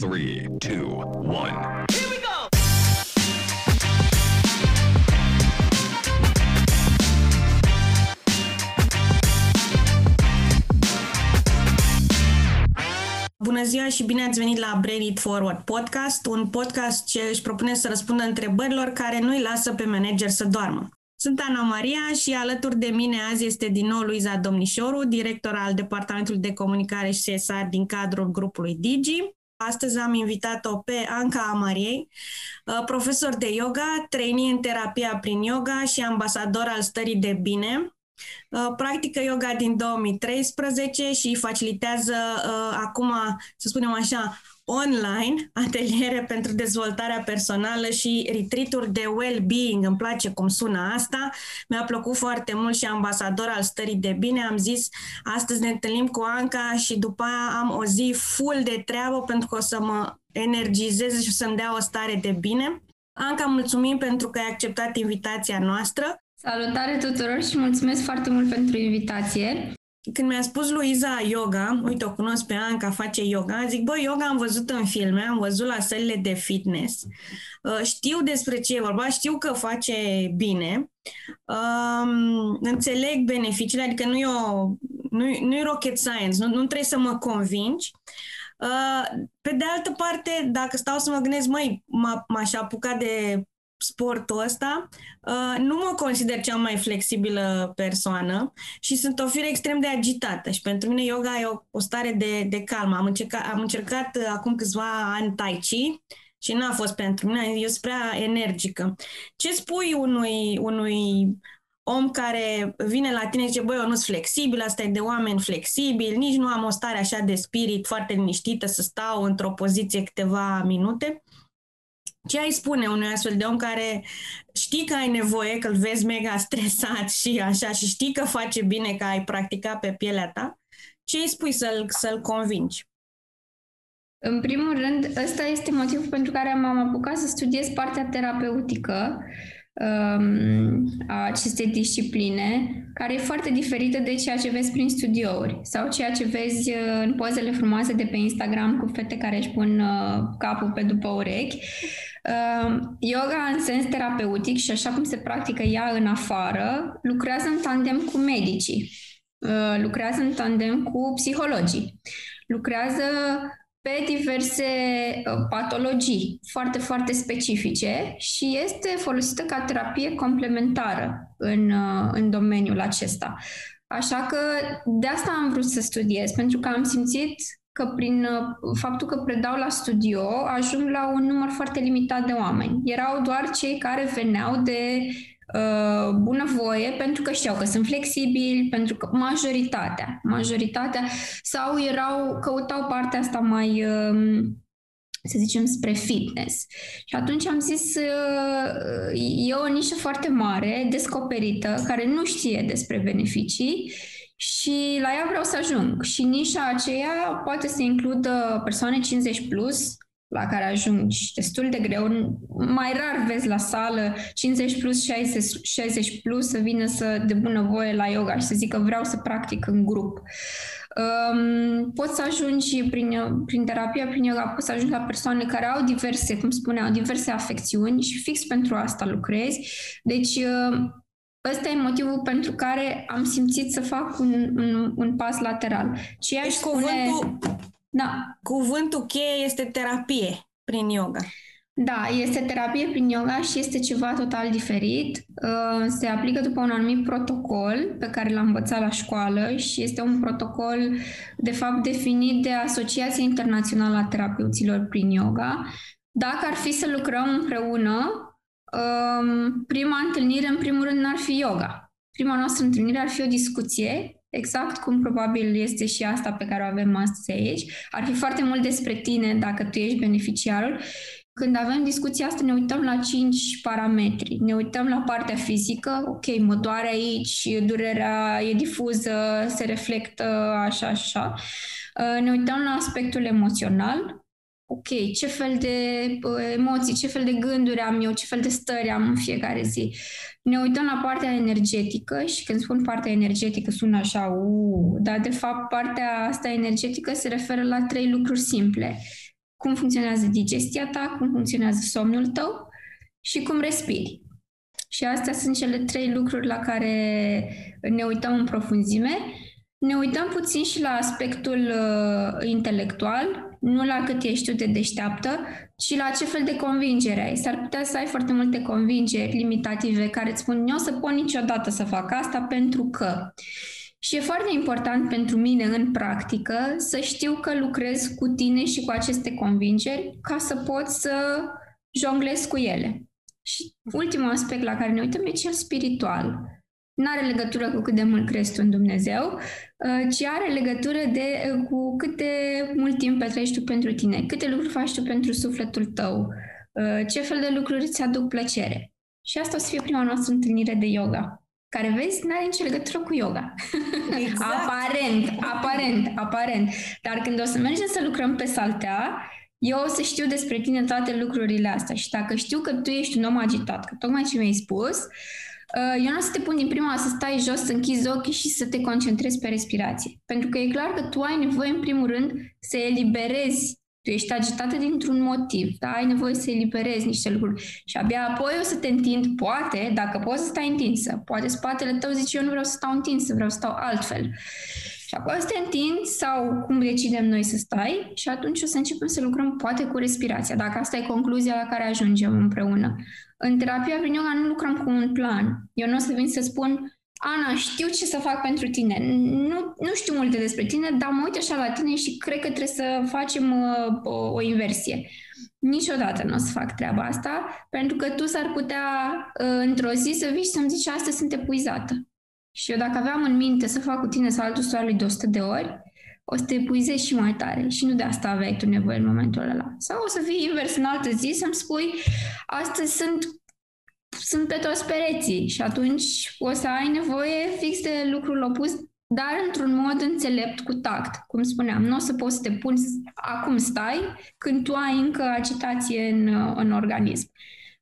Three, two, one. Here we go. Bună ziua și bine ați venit la Brain It Forward Podcast, un podcast ce își propune să răspundă întrebărilor care nu îi lasă pe manager să doarmă. Sunt Ana Maria și alături de mine azi este din nou Luiza Domnișoru, director al Departamentului de Comunicare și CSR din cadrul grupului Digi. Astăzi am invitat-o pe Anca Amariei, uh, profesor de yoga, trainee în terapia prin yoga și ambasador al stării de bine. Uh, practică yoga din 2013 și facilitează uh, acum, să spunem așa, online ateliere pentru dezvoltarea personală și retreat de well-being. Îmi place cum sună asta. Mi-a plăcut foarte mult și ambasador al stării de bine. Am zis, astăzi ne întâlnim cu Anca și după aia am o zi full de treabă pentru că o să mă energizeze și să-mi dea o stare de bine. Anca, mulțumim pentru că ai acceptat invitația noastră. Salutare tuturor și mulțumesc foarte mult pentru invitație. Când mi-a spus Luiza yoga, uite, o cunosc pe Anca, face yoga, zic, bă, yoga am văzut în filme, am văzut la sălile de fitness, uh, știu despre ce e vorba, știu că face bine, um, înțeleg beneficiile, adică nu e, o, nu, nu e rocket science, nu, nu trebuie să mă convingi, Uh, pe de altă parte, dacă stau să mă gândesc, măi, m-aș apuca de sportul ăsta, uh, nu mă consider cea mai flexibilă persoană și sunt o fire extrem de agitată și pentru mine yoga e o, o stare de, de calm. Am încercat, am încercat uh, acum câțiva ani Tai Chi și n-a fost pentru mine, eu sunt prea energică. Ce spui unui, unui om care vine la tine și zice, băi, eu nu sunt flexibil, asta e de oameni flexibili, nici nu am o stare așa de spirit foarte liniștită să stau într-o poziție câteva minute. Ce ai spune unui astfel de om care știi că ai nevoie, că îl vezi mega stresat și așa, și știi că face bine că ai practicat pe pielea ta? Ce îi spui să-l, să-l convingi? În primul rând, ăsta este motivul pentru care m-am apucat să studiez partea terapeutică um, a acestei discipline, care e foarte diferită de ceea ce vezi prin studiouri sau ceea ce vezi uh, în pozele frumoase de pe Instagram cu fete care își pun uh, capul pe după urechi. Um, yoga în sens terapeutic și așa cum se practică ea în afară, lucrează în tandem cu medicii, uh, lucrează în tandem cu psihologii, lucrează pe diverse patologii foarte, foarte specifice și este folosită ca terapie complementară în, în domeniul acesta. Așa că de asta am vrut să studiez, pentru că am simțit că prin uh, faptul că predau la studio, ajung la un număr foarte limitat de oameni. Erau doar cei care veneau de uh, bunăvoie pentru că știau că sunt flexibili, pentru că majoritatea, majoritatea, sau erau, căutau partea asta mai, uh, să zicem, spre fitness. Și atunci am zis, uh, e o nișă foarte mare, descoperită, care nu știe despre beneficii și la ea vreau să ajung. Și nișa aceea poate să includă persoane 50 plus, la care ajungi destul de greu. Mai rar vezi la sală 50 plus, 60, 60 plus să vină să de bunăvoie la yoga și să zică vreau să practic în grup. Um, poți să ajungi prin, prin terapia, prin yoga, poți să ajungi la persoane care au diverse, cum spuneau, diverse afecțiuni și fix pentru asta lucrezi. Deci, uh, Ăsta e motivul pentru care am simțit să fac un, un, un pas lateral. Ceea deci spune... cuvântul, da. cuvântul cheie este terapie prin yoga. Da, este terapie prin yoga și este ceva total diferit. Uh, se aplică după un anumit protocol pe care l-am învățat la școală și este un protocol, de fapt, definit de Asociația Internațională a Terapeuților prin Yoga. Dacă ar fi să lucrăm împreună, um, prima întâlnire, în primul rând, n-ar fi yoga. Prima noastră întâlnire ar fi o discuție, exact cum probabil este și asta pe care o avem astăzi aici. Ar fi foarte mult despre tine dacă tu ești beneficiarul. Când avem discuția asta, ne uităm la cinci parametri. Ne uităm la partea fizică, ok, mă doare aici, durerea e difuză, se reflectă așa, așa. Uh, ne uităm la aspectul emoțional, ok, ce fel de uh, emoții, ce fel de gânduri am eu, ce fel de stări am în fiecare zi. Ne uităm la partea energetică și când spun partea energetică sună așa, uh, dar de fapt partea asta energetică se referă la trei lucruri simple. cum funcționează digestia ta, cum funcționează somnul tău și cum respiri. Și astea sunt cele trei lucruri la care ne uităm în profunzime. Ne uităm puțin și la aspectul uh, intelectual, nu la cât ești tu de deșteaptă, ci la ce fel de convingere ai. S-ar putea să ai foarte multe convingeri limitative care îți spun nu o să pot niciodată să fac asta pentru că. Și e foarte important pentru mine în practică să știu că lucrez cu tine și cu aceste convingeri ca să pot să jonglez cu ele. Și ultimul aspect la care ne uităm e cel spiritual. Nu are legătură cu cât de mult crezi tu în Dumnezeu, uh, ci are legătură de, uh, cu cât de mult timp petrești tu pentru tine, câte lucruri faci tu pentru sufletul tău, uh, ce fel de lucruri îți aduc plăcere. Și asta o să fie prima noastră întâlnire de yoga care vezi, nu are nicio legătură cu yoga. Exact. aparent, aparent, aparent. Dar când o să mergem să lucrăm pe saltea, eu o să știu despre tine toate lucrurile astea și dacă știu că tu ești un om agitat, că tocmai ce mi-ai spus, uh, eu nu o să te pun din prima să stai jos, să închizi ochii și să te concentrezi pe respirație. Pentru că e clar că tu ai nevoie, în primul rând, să eliberezi tu ești agitată dintr-un motiv, da? ai nevoie să eliberezi niște lucruri și abia apoi o să te întind, poate, dacă poți să stai întinsă, poate spatele tău zice eu nu vreau să stau întinsă, vreau să stau altfel. Și apoi o să te întinzi sau cum decidem noi să stai și atunci o să începem să lucrăm poate cu respirația, dacă asta e concluzia la care ajungem împreună. În terapia prin yoga nu lucrăm cu un plan. Eu nu o să vin să spun Ana, știu ce să fac pentru tine. Nu, nu știu multe despre tine, dar mă uit așa la tine și cred că trebuie să facem uh, o, o inversie. Niciodată nu o să fac treaba asta, pentru că tu s-ar putea uh, într-o zi să vii și să-mi zici astăzi sunt epuizată. Și eu dacă aveam în minte să fac cu tine saltul soarelui de 100 de ori, o să te epuizezi și mai tare și nu de asta aveai tu nevoie în momentul ăla. Sau o să fii invers în altă zi să-mi spui astăzi sunt sunt pe toți pereții și atunci o să ai nevoie fix de lucrul opus, dar într-un mod înțelept, cu tact. Cum spuneam, nu o să poți să te puni acum stai când tu ai încă agitație în, în organism.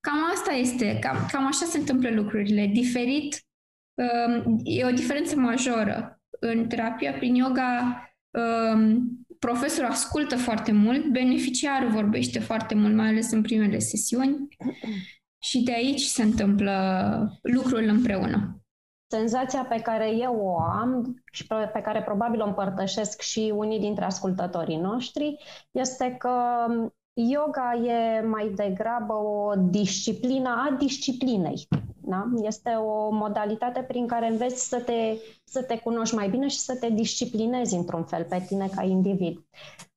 Cam asta este, cam, cam așa se întâmplă lucrurile. Diferit, um, e o diferență majoră. În terapia prin yoga, um, profesorul ascultă foarte mult, beneficiarul vorbește foarte mult, mai ales în primele sesiuni și de aici se întâmplă lucrul împreună. Senzația pe care eu o am și pe care probabil o împărtășesc și unii dintre ascultătorii noștri este că yoga e mai degrabă o disciplină a disciplinei. Da? Este o modalitate prin care înveți să te, să te cunoști mai bine și să te disciplinezi într-un fel pe tine ca individ.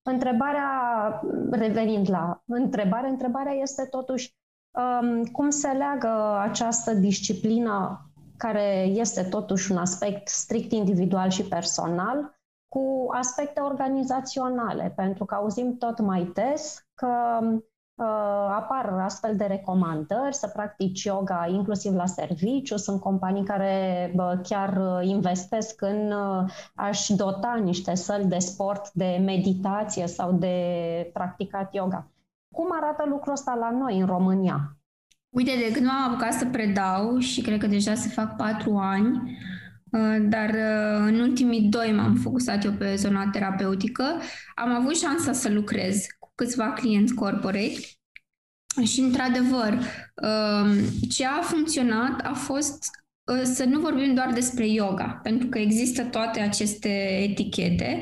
Întrebarea, revenind la întrebare, întrebarea este totuși cum se leagă această disciplină, care este totuși un aspect strict individual și personal, cu aspecte organizaționale, pentru că auzim tot mai des că uh, apar astfel de recomandări să practici yoga inclusiv la serviciu. Sunt companii care uh, chiar investesc în uh, a-și dota niște săli de sport, de meditație sau de practicat yoga. Cum arată lucrul ăsta la noi, în România? Uite, de când m-am apucat să predau și cred că deja se fac patru ani, uh, dar uh, în ultimii doi m-am focusat eu pe zona terapeutică, am avut șansa să lucrez cu câțiva clienți corporate și, într-adevăr, um, ce a funcționat a fost uh, să nu vorbim doar despre yoga, pentru că există toate aceste etichete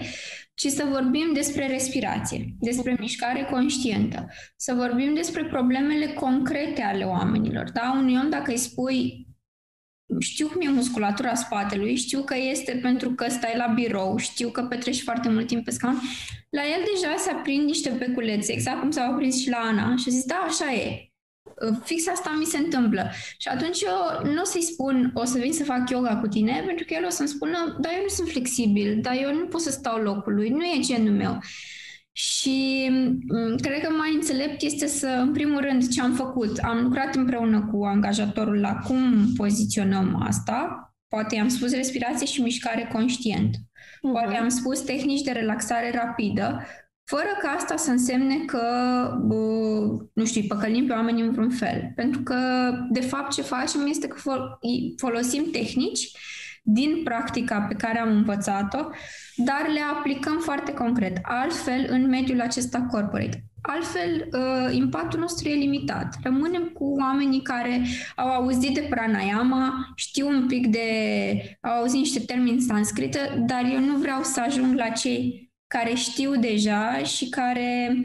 ci să vorbim despre respirație, despre mișcare conștientă, să vorbim despre problemele concrete ale oamenilor. Da? Unui om, dacă îi spui știu cum e musculatura spatelui, știu că este pentru că stai la birou, știu că petreci foarte mult timp pe scaun, la el deja se aprind niște beculețe, exact cum s-au aprins și la Ana și a zis, da, așa e. Fix asta mi se întâmplă. Și atunci eu nu o să-i spun, o să vin să fac yoga cu tine, pentru că el o să-mi spună, dar eu nu sunt flexibil, dar eu nu pot să stau locului, nu e genul meu. Și mm, cred că mai înțelept este să, în primul rând, ce am făcut. Am lucrat împreună cu angajatorul la cum poziționăm asta. Poate i-am spus respirație și mișcare conștient. Uh-huh. Poate am spus tehnici de relaxare rapidă, fără ca asta să însemne că, nu știu, păcălim pe oameni în vreun fel. Pentru că, de fapt, ce facem este că folosim tehnici din practica pe care am învățat-o, dar le aplicăm foarte concret. Altfel, în mediul acesta corporate. Altfel, uh, impactul nostru e limitat. Rămânem cu oamenii care au auzit de pranayama, știu un pic de... au auzit niște termeni sanscrită, dar eu nu vreau să ajung la cei care știu deja și care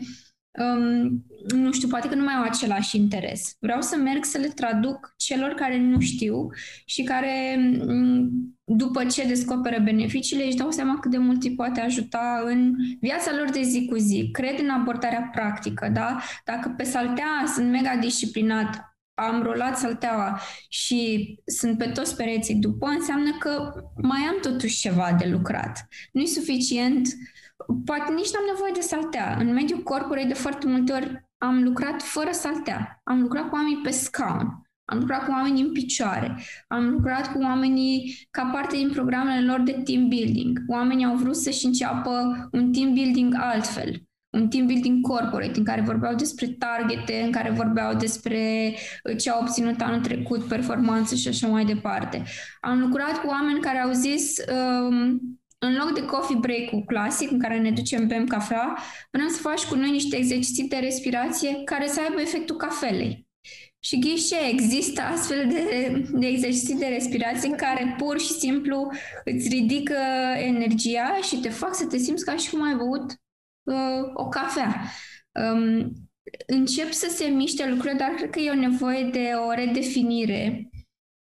um, nu știu, poate că nu mai au același interes. Vreau să merg să le traduc celor care nu știu și care, mm, după ce descoperă beneficiile, își dau seama cât de mult îi poate ajuta în viața lor de zi cu zi. Cred în abordarea practică, da? Dacă pe saltea sunt mega disciplinat, am rolat salteaua și sunt pe toți pereții după, înseamnă că mai am totuși ceva de lucrat. Nu e suficient poate nici n-am nevoie de saltea. În mediul corporei de foarte multe ori am lucrat fără saltea. Am lucrat cu oamenii pe scaun. Am lucrat cu oamenii în picioare. Am lucrat cu oamenii ca parte din programele lor de team building. Oamenii au vrut să-și înceapă un team building altfel. Un team building corporate în care vorbeau despre targete, în care vorbeau despre ce au obținut anul trecut, performanță și așa mai departe. Am lucrat cu oameni care au zis um, în loc de coffee break-ul clasic în care ne ducem, bem cafea, vrem să faci cu noi niște exerciții de respirație care să aibă efectul cafelei. Și ghișe, există astfel de, de exerciții de respirație în care pur și simplu îți ridică energia și te fac să te simți ca și cum ai băut uh, o cafea. Um, încep să se miște lucrurile, dar cred că e o nevoie de o redefinire.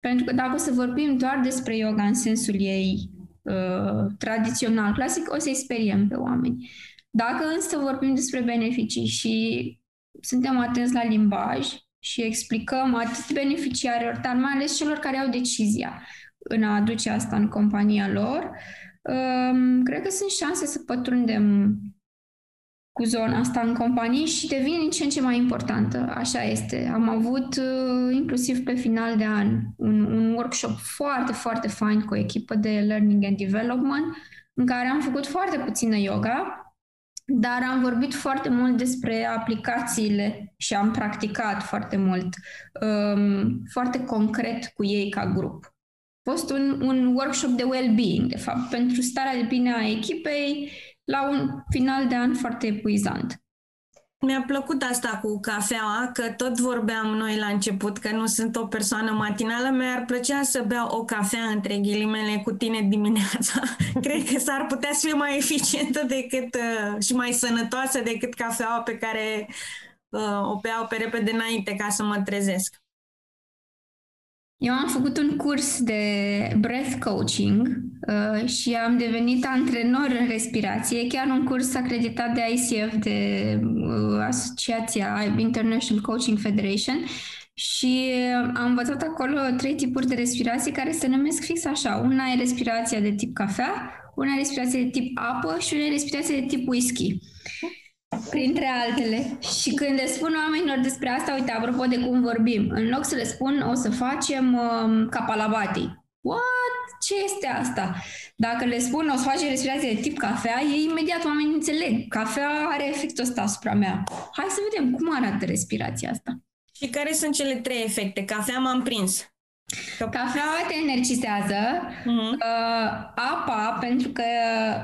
Pentru că dacă o să vorbim doar despre yoga în sensul ei Uh, tradițional, clasic, o să-i speriem pe oameni. Dacă însă vorbim despre beneficii și suntem atenți la limbaj și explicăm atât beneficiarilor, dar mai ales celor care au decizia în a aduce asta în compania lor, um, cred că sunt șanse să pătrundem cu zona asta în companie și devine din ce în ce mai importantă. Așa este. Am avut uh, inclusiv pe final de an un, un workshop foarte, foarte fain cu o echipă de Learning and Development în care am făcut foarte puțină yoga, dar am vorbit foarte mult despre aplicațiile și am practicat foarte mult, um, foarte concret cu ei ca grup. A fost un, un workshop de well-being, de fapt, pentru starea de bine a echipei, la un final de an foarte epuizant. Mi-a plăcut asta cu cafeaua, că tot vorbeam noi la început că nu sunt o persoană matinală. Mi-ar plăcea să beau o cafea, între ghilimele, cu tine dimineața. Cred că s-ar putea să fie mai eficientă decât uh, și mai sănătoasă decât cafeaua pe care uh, o beau pe repede înainte ca să mă trezesc. Eu am făcut un curs de breath coaching uh, și am devenit antrenor în respirație, chiar un curs acreditat de ICF, de uh, Asociația International Coaching Federation și am învățat acolo trei tipuri de respirație care se numesc fix așa. Una e respirația de tip cafea, una e respirație de tip apă și una e respirație de tip whisky printre altele. Și când le spun oamenilor despre asta, uite, apropo de cum vorbim, în loc să le spun, o să facem um, capalabati. What? Ce este asta? Dacă le spun, o să facem respirație de tip cafea, ei imediat oamenii înțeleg. Cafea are efectul ăsta asupra mea. Hai să vedem cum arată respirația asta. Și care sunt cele trei efecte? Cafea m-am prins. Cafeaua te energizează, uh-huh. uh, apa, pentru că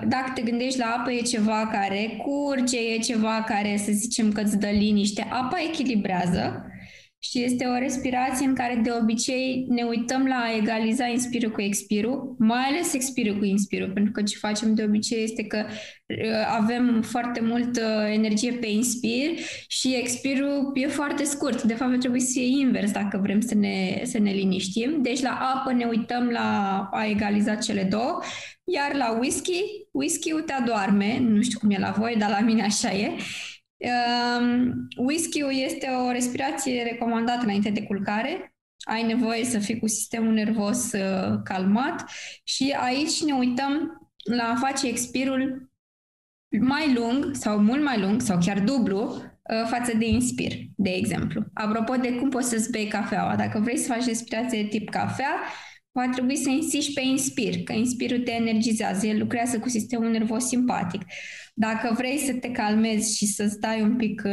dacă te gândești la apă, e ceva care curge, e ceva care, să zicem, că îți dă liniște. Apa echilibrează și este o respirație în care de obicei ne uităm la a egaliza inspirul cu expirul, mai ales expirul cu inspirul, pentru că ce facem de obicei este că uh, avem foarte multă energie pe inspir și expirul e foarte scurt. De fapt, trebuie să fie invers dacă vrem să ne, să ne liniștim. Deci la apă ne uităm la a egaliza cele două, iar la whisky, whisky-ul te adorme, nu știu cum e la voi, dar la mine așa e, Um, whisky-ul este o respirație recomandată înainte de culcare. Ai nevoie să fii cu sistemul nervos uh, calmat și aici ne uităm la a face expirul mai lung sau mult mai lung sau chiar dublu uh, față de inspir, de exemplu. Apropo de cum poți să-ți bei cafeaua, dacă vrei să faci respirație de tip cafea, va trebui să insiști pe inspir, că inspirul te energizează, el lucrează cu sistemul nervos simpatic. Dacă vrei să te calmezi și să stai un pic uh,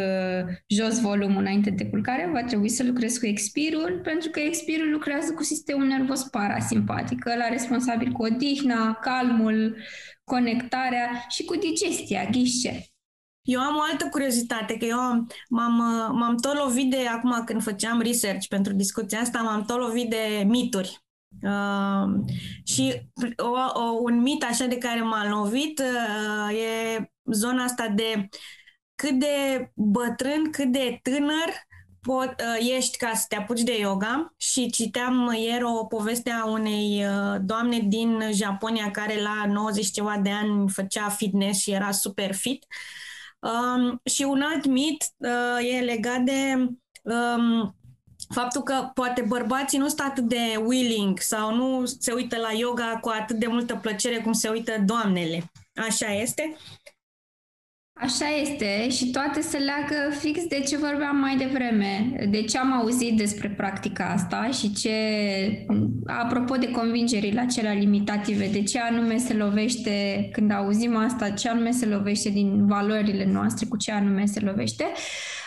jos volumul înainte de culcare, va trebui să lucrezi cu expirul, pentru că expirul lucrează cu sistemul nervos parasimpatic, ăla responsabil cu odihna, calmul, conectarea și cu digestia, ghișe. Eu am o altă curiozitate, că eu am, m-am, m-am tot lovit de, acum când făceam research pentru discuția asta, m-am tot lovit de mituri. Uh, și o, o, un mit așa de care m-am lovit uh, e zona asta de cât de bătrân, cât de tânăr pot, uh, ești ca să te apuci de yoga și citeam ieri o poveste a unei uh, doamne din Japonia care la 90 ceva de ani făcea fitness și era super fit. Um, și un alt mit uh, e legat de um, faptul că poate bărbații nu sunt atât de willing sau nu se uită la yoga cu atât de multă plăcere cum se uită doamnele. Așa este? Așa este și toate se leagă fix de ce vorbeam mai devreme, de ce am auzit despre practica asta și ce, apropo de convingerile acelea limitative, de ce anume se lovește, când auzim asta, ce anume se lovește din valorile noastre, cu ce anume se lovește.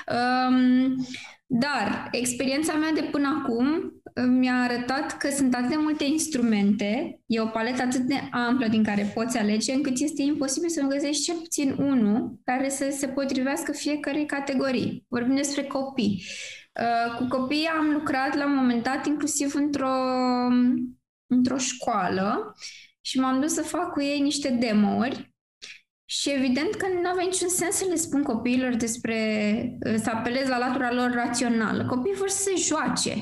Um, dar experiența mea de până acum mi-a arătat că sunt atât de multe instrumente, e o paletă atât de amplă din care poți alege, încât este imposibil să nu găsești cel puțin unul care să se potrivească fiecare categorii. Vorbim despre copii. Uh, cu copii am lucrat la un moment dat inclusiv într-o, într-o școală și m-am dus să fac cu ei niște demo-uri și evident că nu avea niciun sens să le spun copiilor despre, uh, să apelez la latura lor rațională. Copiii vor să se joace.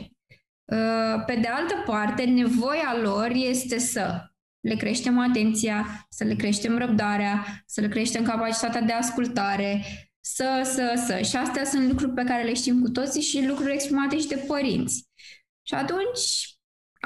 Uh, pe de altă parte, nevoia lor este să le creștem atenția, să le creștem răbdarea, să le creștem capacitatea de ascultare, să, să, să. Și astea sunt lucruri pe care le știm cu toții și lucruri exprimate și de părinți. Și atunci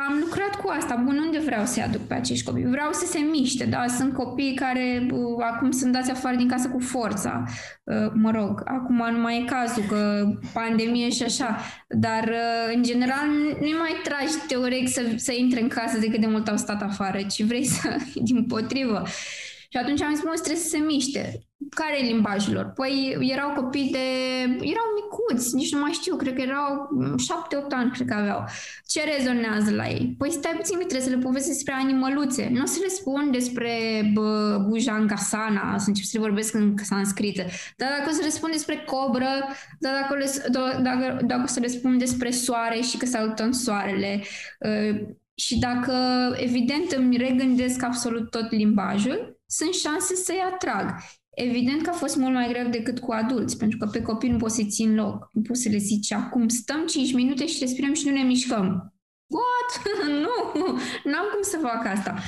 am lucrat cu asta. Bun, unde vreau să-i aduc pe acești copii? Vreau să se miște, da? Sunt copii care uh, acum sunt dați afară din casă cu forța. Uh, mă rog, acum nu mai e cazul, că pandemie și așa. Dar, uh, în general, nu mai tragi teoretic să, să intre în casă de cât de mult au stat afară, ci vrei să, din potrivă. Și atunci am zis, mă, trebuie să se miște. Care e limbajul lor? Păi erau copii de... erau micuți, nici nu mai știu, cred că erau șapte-opt ani, cred că aveau. Ce rezonează la ei? Păi stai puțin, trebuie să le povestesc despre animăluțe. Nu o să le spun despre bă, Bujangasana, să încep să le vorbesc în sanscrită. Dar dacă o să le spun despre cobră, dar dacă, le, dacă, dacă o să le spun despre soare și că salutăm soarele, uh, și dacă, evident, îmi regândesc absolut tot limbajul, sunt șanse să-i atrag. Evident că a fost mult mai greu decât cu adulți, pentru că pe copii nu poți să țin loc. Nu poți să le zici acum stăm 5 minute și respirăm și nu ne mișcăm. What? nu, n-am cum să fac asta.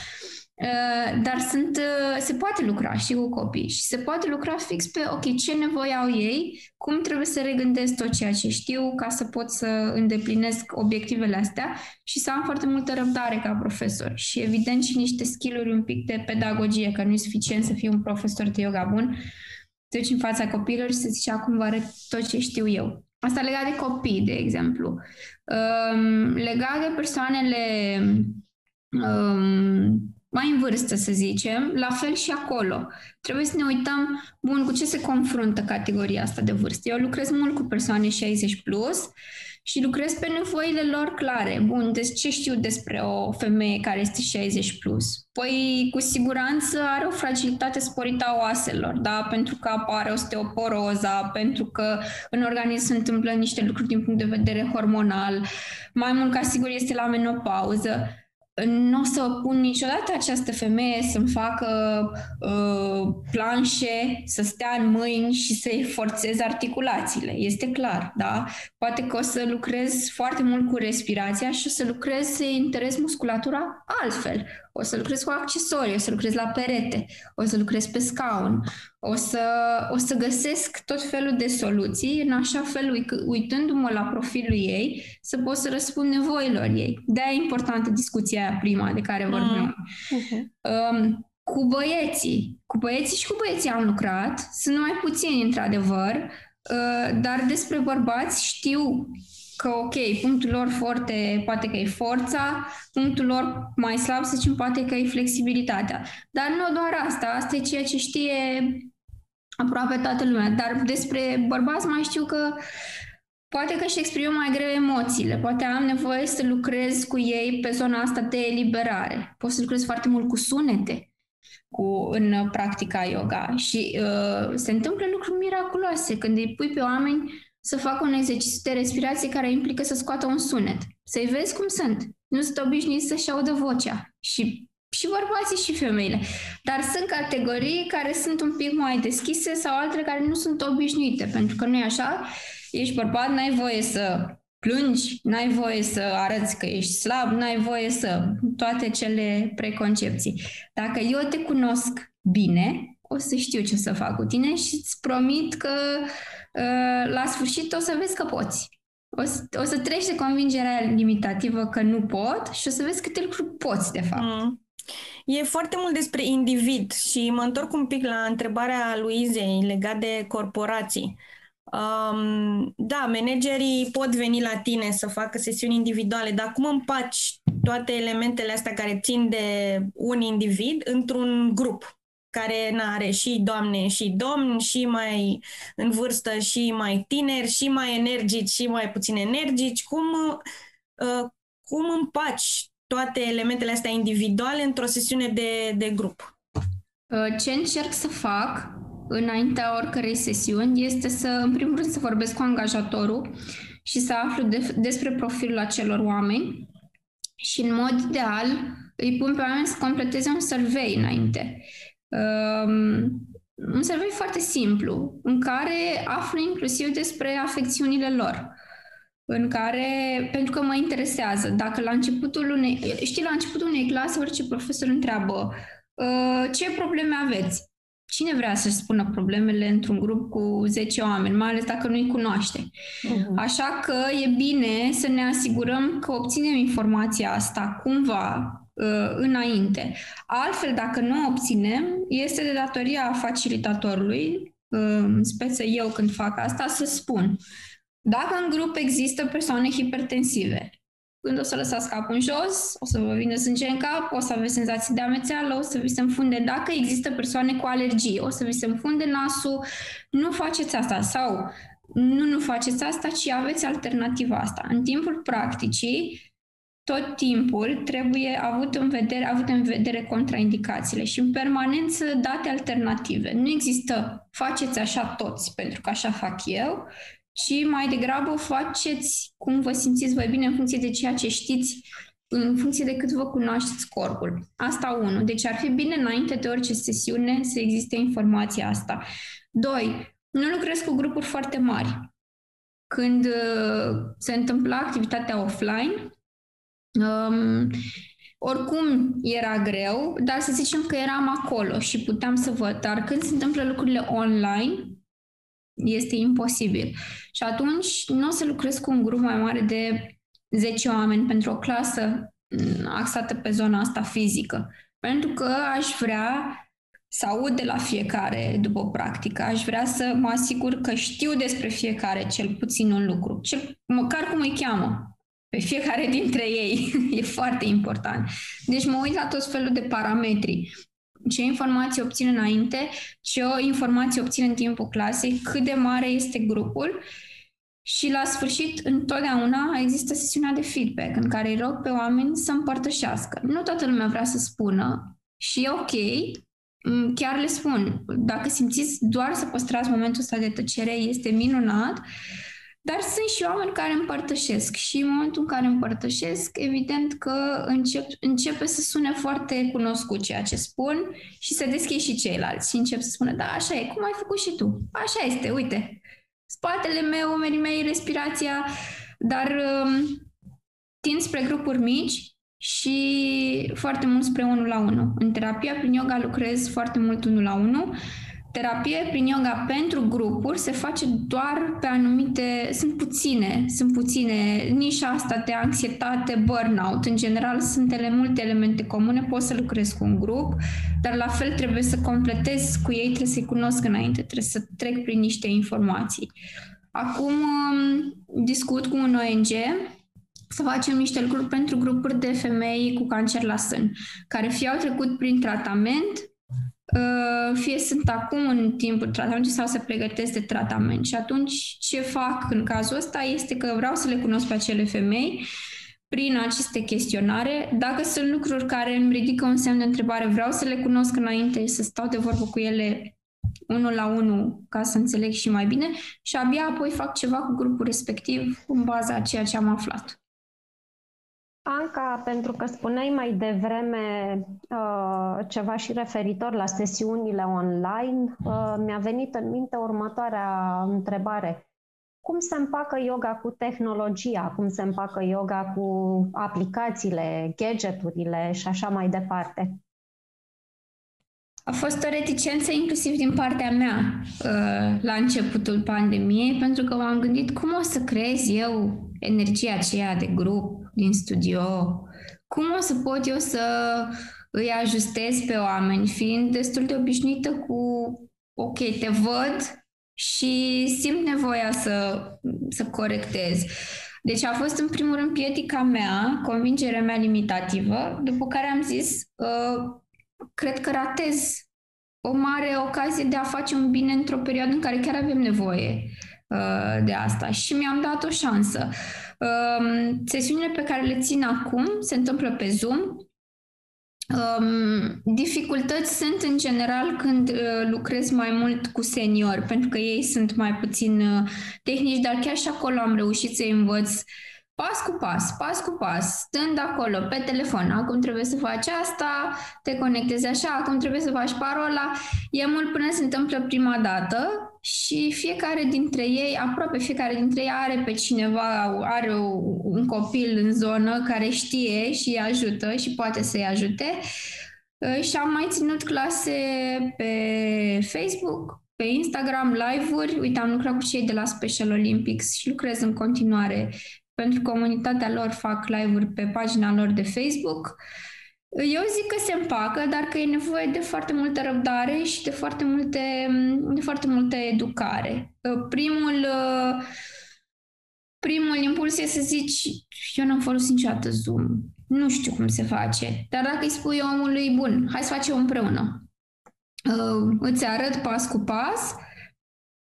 Uh, dar sunt, uh, se poate lucra și cu copii și se poate lucra fix pe, ok, ce nevoie au ei, cum trebuie să regândesc tot ceea ce știu ca să pot să îndeplinesc obiectivele astea și să am foarte multă răbdare ca profesor și evident și niște skill-uri un pic de pedagogie, că nu e suficient să fii un profesor de yoga bun, te duci în fața copiilor și să zici acum vă arăt tot ce știu eu. Asta legat de copii, de exemplu. Um, legat de persoanele um, mai în vârstă, să zicem, la fel și acolo. Trebuie să ne uităm, bun, cu ce se confruntă categoria asta de vârstă. Eu lucrez mult cu persoane 60 plus și lucrez pe nevoile lor clare. Bun, deci ce știu despre o femeie care este 60 plus? Păi, cu siguranță are o fragilitate sporită a oaselor, da? Pentru că apare osteoporoza, pentru că în organism se întâmplă niște lucruri din punct de vedere hormonal. Mai mult ca sigur este la menopauză nu o să pun niciodată această femeie să-mi facă uh, planșe, să stea în mâini și să-i forțez articulațiile. Este clar, da? Poate că o să lucrez foarte mult cu respirația și o să lucrez să interes musculatura altfel o să lucrez cu accesorii, o să lucrez la perete, o să lucrez pe scaun, o să, o să găsesc tot felul de soluții, în așa fel, uitându-mă la profilul ei, să pot să răspund nevoilor ei. De-aia e importantă discuția aia prima de care vorbeam. Mm. Uh-huh. Um, cu băieții. Cu băieții și cu băieții am lucrat. Sunt mai puțini, într-adevăr, uh, dar despre bărbați știu că, ok, punctul lor forte poate că e forța, punctul lor mai slab, să zicem, poate că e flexibilitatea. Dar nu doar asta, asta e ceea ce știe aproape toată lumea. Dar despre bărbați mai știu că poate că și exprimă mai greu emoțiile, poate am nevoie să lucrez cu ei pe zona asta de eliberare. Pot să lucrez foarte mult cu sunete cu, în practica yoga și uh, se întâmplă lucruri miraculoase când îi pui pe oameni să facă un exercițiu de respirație care implică să scoată un sunet. Să-i vezi cum sunt. Nu sunt obișnuiți să-și audă vocea. Și și bărbații și femeile. Dar sunt categorii care sunt un pic mai deschise sau altele care nu sunt obișnuite, pentru că nu e așa. Ești bărbat, n-ai voie să plângi, n-ai voie să arăți că ești slab, n-ai voie să toate cele preconcepții. Dacă eu te cunosc bine, o să știu ce să fac cu tine și îți promit că uh, la sfârșit o să vezi că poți. O să, o să treci de convingerea limitativă că nu pot și o să vezi câte lucruri poți, de fapt. Mm. E foarte mult despre individ și mă întorc un pic la întrebarea Luizei legat de corporații. Um, da, managerii pot veni la tine să facă sesiuni individuale, dar cum împaci toate elementele astea care țin de un individ într-un grup care are și doamne și domni, și mai în vârstă, și mai tineri, și mai energici, și mai puțin energici? Cum, uh, cum împaci toate elementele astea individuale într-o sesiune de, de grup? Uh, ce încerc să fac înaintea oricărei sesiuni este să, în primul rând, să vorbesc cu angajatorul și să aflu de, despre profilul acelor oameni și, în mod ideal, îi pun pe oameni să completeze un survey înainte. Um, un survey foarte simplu, în care aflu inclusiv despre afecțiunile lor în care, pentru că mă interesează, dacă la începutul unei, știi, la începutul unei clase orice profesor întreabă uh, ce probleme aveți? Cine vrea să-și spună problemele într-un grup cu 10 oameni, mai ales dacă nu-i cunoaște? Uh-huh. Așa că e bine să ne asigurăm că obținem informația asta cumva uh, înainte. Altfel, dacă nu obținem, este de datoria facilitatorului, uh, în speță eu când fac asta, să spun dacă în grup există persoane hipertensive, când o să lăsați capul în jos, o să vă vină sânge în cap, o să aveți senzații de amețeală, o să vi se înfunde. Dacă există persoane cu alergie, o să vi se înfunde nasul, nu faceți asta. Sau nu, nu faceți asta, ci aveți alternativa asta. În timpul practicii, tot timpul trebuie avut în vedere, avut în vedere contraindicațiile și în permanență date alternative. Nu există faceți așa toți, pentru că așa fac eu, ci mai degrabă faceți cum vă simțiți voi bine în funcție de ceea ce știți, în funcție de cât vă cunoașteți corpul. Asta unu. Deci ar fi bine înainte de orice sesiune să existe informația asta. Doi, nu lucrez cu grupuri foarte mari. Când uh, se întâmpla activitatea offline, um, oricum era greu, dar să zicem că eram acolo și puteam să văd. Dar când se întâmplă lucrurile online, este imposibil. Și atunci nu o să lucrez cu un grup mai mare de 10 oameni pentru o clasă mm, axată pe zona asta fizică. Pentru că aș vrea să aud de la fiecare după practică, aș vrea să mă asigur că știu despre fiecare cel puțin un lucru, cel, măcar cum îi cheamă, pe fiecare dintre ei. e foarte important. Deci mă uit la tot felul de parametri ce informații obțin înainte, ce informații obțin în timpul clasei, cât de mare este grupul și la sfârșit, întotdeauna există sesiunea de feedback în care îi rog pe oameni să împărtășească. Nu toată lumea vrea să spună și e ok, chiar le spun, dacă simțiți doar să păstrați momentul ăsta de tăcere, este minunat, dar sunt și oameni care împărtășesc și în momentul în care împărtășesc, evident că încep, începe să sune foarte cunoscut ceea ce spun și se deschid și ceilalți și încep să spună, da, așa e, cum ai făcut și tu? Așa este, uite, spatele meu, umerii mei, respirația, dar um, tind spre grupuri mici și foarte mult spre unul la unul. În terapia prin yoga lucrez foarte mult unul la unul terapie prin yoga pentru grupuri se face doar pe anumite, sunt puține, sunt puține, nișa asta de anxietate, burnout, în general sunt ele, multe elemente comune, poți să lucrezi cu un grup, dar la fel trebuie să completez cu ei, trebuie să-i cunosc înainte, trebuie să trec prin niște informații. Acum um, discut cu un ONG să facem niște lucruri pentru grupuri de femei cu cancer la sân, care fie au trecut prin tratament, uh, fie sunt acum în timpul tratamentului sau se pregătesc de tratament. Și atunci ce fac în cazul ăsta este că vreau să le cunosc pe acele femei prin aceste chestionare. Dacă sunt lucruri care îmi ridică un semn de întrebare, vreau să le cunosc înainte, să stau de vorbă cu ele unul la unul ca să înțeleg și mai bine și abia apoi fac ceva cu grupul respectiv în baza a ceea ce am aflat. Anca, pentru că spuneai mai devreme uh, ceva și referitor la sesiunile online, uh, mi-a venit în minte următoarea întrebare. Cum se împacă yoga cu tehnologia? Cum se împacă yoga cu aplicațiile, gadgeturile și așa mai departe? A fost o reticență inclusiv din partea mea uh, la începutul pandemiei, pentru că m-am gândit cum o să creez eu energia aceea de grup din studio, cum o să pot eu să îi ajustez pe oameni, fiind destul de obișnuită cu ok, te văd și simt nevoia să, să corectez. Deci a fost în primul rând pietica mea, convingerea mea limitativă, după care am zis, uh, cred că ratez o mare ocazie de a face un bine într-o perioadă în care chiar avem nevoie uh, de asta și mi-am dat o șansă. Uh, sesiunile pe care le țin acum se întâmplă pe Zoom. Um, dificultăți sunt în general când uh, lucrez mai mult cu seniori, pentru că ei sunt mai puțin uh, tehnici, dar chiar și acolo am reușit să învăț uh, pas cu pas, pas cu pas, stând acolo pe telefon, acum trebuie să faci asta, te conectezi așa, acum trebuie să faci parola, e mult până se întâmplă prima dată și fiecare dintre ei, aproape fiecare dintre ei are pe cineva, are un copil în zonă care știe și îi ajută și poate să-i ajute. Și am mai ținut clase pe Facebook, pe Instagram, live-uri. Uite, am lucrat cu cei de la Special Olympics și lucrez în continuare pentru comunitatea lor fac live-uri pe pagina lor de Facebook. Eu zic că se împacă, dar că e nevoie de foarte multă răbdare și de foarte multe, de foarte multă educare. Primul, primul impuls e să zici, eu n-am folosit niciodată Zoom, nu știu cum se face. Dar dacă îi spui omului, bun, hai să facem împreună. Îți arăt pas cu pas,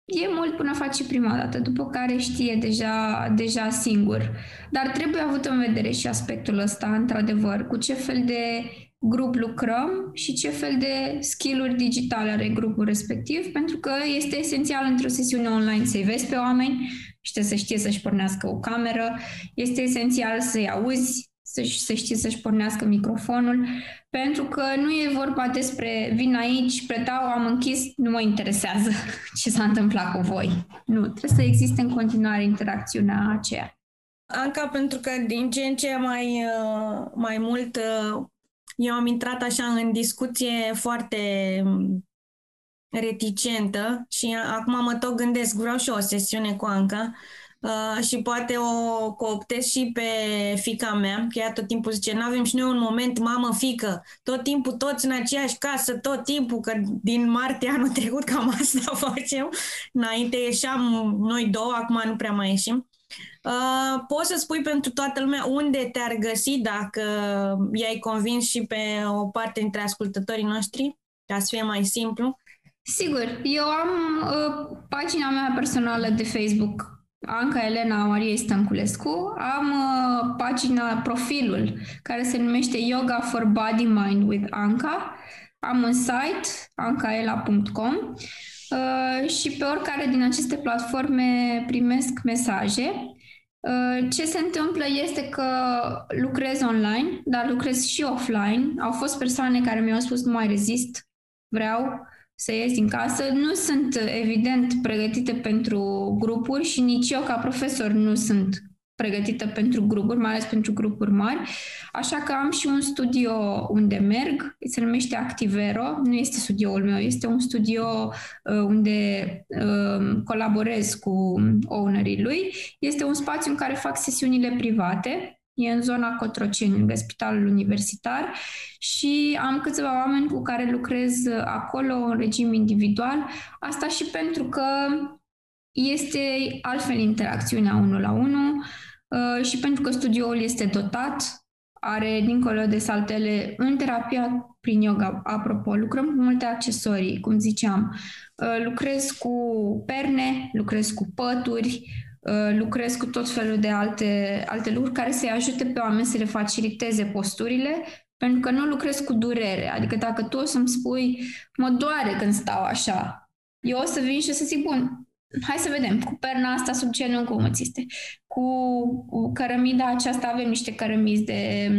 E mult până face prima dată, după care știe deja, deja singur. Dar trebuie avut în vedere și aspectul ăsta, într-adevăr, cu ce fel de grup lucrăm și ce fel de skill-uri digitale are grupul respectiv, pentru că este esențial într-o sesiune online să-i vezi pe oameni și să știe să-și pornească o cameră, este esențial să-i auzi, să, să știe să-și pornească microfonul, pentru că nu e vorba despre vin aici, pretau, am închis, nu mă interesează ce s-a întâmplat cu voi. Nu, trebuie să existe în continuare interacțiunea aceea. Anca, pentru că din ce în ce mai, uh, mai mult uh, eu am intrat așa în discuție foarte um, reticentă și acum mă tot gândesc, vreau și o sesiune cu Anca Uh, și poate o cooptez și pe fica mea, că ea tot timpul zice, nu avem și noi un moment mamă-fică, tot timpul toți în aceeași casă, tot timpul, că din martie anul trecut cam asta facem, înainte ieșeam noi două, acum nu prea mai ieșim. Uh, poți să spui pentru toată lumea unde te-ar găsi dacă i-ai convins și pe o parte dintre ascultătorii noștri, ca să fie mai simplu? Sigur, eu am uh, pagina mea personală de Facebook Anca Elena Maria Stănculescu. Am uh, pagina, profilul, care se numește Yoga for Body Mind with Anca. Am un site, ancaela.com uh, și pe oricare din aceste platforme primesc mesaje. Uh, ce se întâmplă este că lucrez online, dar lucrez și offline. Au fost persoane care mi-au spus nu mai rezist, vreau, să ies din casă. Nu sunt, evident, pregătite pentru grupuri și nici eu, ca profesor, nu sunt pregătită pentru grupuri, mai ales pentru grupuri mari. Așa că am și un studio unde merg, se numește Activero, nu este studioul meu, este un studio uh, unde uh, colaborez cu ownerii lui. Este un spațiu în care fac sesiunile private, e în zona Cotroceni, lângă Spitalul Universitar și am câțiva oameni cu care lucrez acolo în regim individual. Asta și pentru că este altfel interacțiunea unul la unul uh, și pentru că studioul este dotat, are dincolo de saltele în terapia prin yoga, apropo, lucrăm cu multe accesorii, cum ziceam. Uh, lucrez cu perne, lucrez cu pături, uh, lucrez cu tot felul de alte, alte lucruri care să-i ajute pe oameni să le faciliteze posturile, pentru că nu lucrez cu durere. Adică dacă tu o să-mi spui, mă doare când stau așa, eu o să vin și o să zic, bun, hai să vedem, cu perna asta sub genunchi cum îți este. Cu, cu cărămida aceasta avem niște cărămizi de,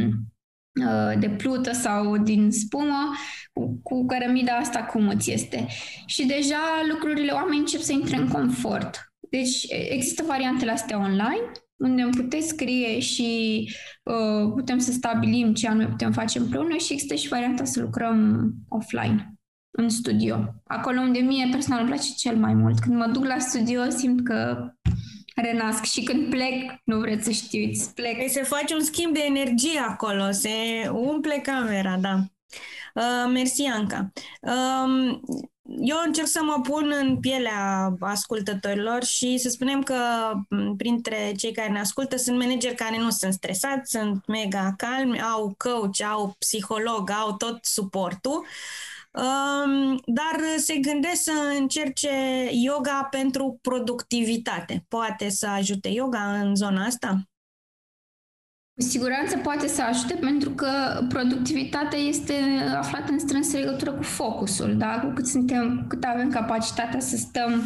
uh, de plută sau din spumă, cu, cu cărămida asta cum îți este. Și deja lucrurile, oamenii încep să intre în confort. Deci există variantele astea online, unde îmi puteți scrie și uh, putem să stabilim ce anume putem face împreună și există și varianta să lucrăm offline în studio. Acolo unde mie personal îmi place cel mai mult. Când mă duc la studio simt că renasc și când plec, nu vreți să știți, plec. Păi se face un schimb de energie acolo, se umple camera, da. Uh, mersi, Anca. Uh, eu încerc să mă pun în pielea ascultătorilor și să spunem că printre cei care ne ascultă sunt manageri care nu sunt stresați, sunt mega calmi, au coach, au psiholog, au tot suportul dar se gândesc să încerce yoga pentru productivitate. Poate să ajute yoga în zona asta? Cu siguranță poate să ajute pentru că productivitatea este aflată în strânsă legătură cu focusul. Da? Cu cât, suntem, cât avem capacitatea să stăm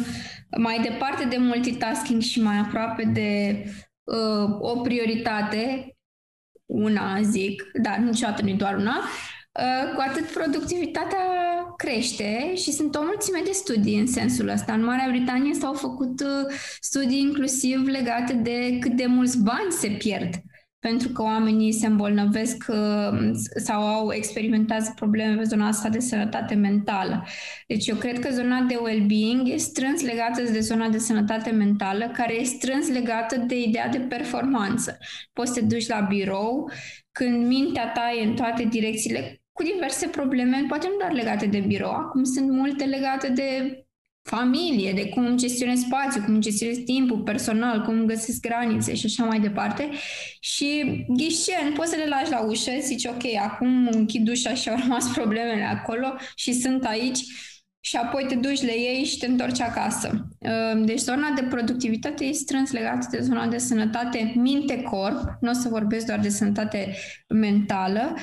mai departe de multitasking și mai aproape de uh, o prioritate, una zic, dar niciodată nu doar una, Uh, cu atât productivitatea crește și sunt o mulțime de studii în sensul ăsta. În Marea Britanie s-au făcut uh, studii inclusiv legate de cât de mulți bani se pierd pentru că oamenii se îmbolnăvesc uh, sau au experimentat probleme pe zona asta de sănătate mentală. Deci eu cred că zona de well-being e strâns legată de zona de sănătate mentală, care e strâns legată de ideea de performanță. Poți să te duci la birou, când mintea ta e în toate direcțiile, cu diverse probleme, poate nu doar legate de birou, acum sunt multe legate de familie, de cum gestionez spațiu, cum gestionez timpul personal, cum găsesc granițe și așa mai departe. Și ghișen, poți să le lași la ușă, zici, ok, acum închid ușa și au rămas problemele acolo și sunt aici și apoi te duci, le iei și te întorci acasă. Ehm, deci zona de productivitate e strâns legată de zona de sănătate minte-corp, nu o să vorbesc doar de sănătate mentală,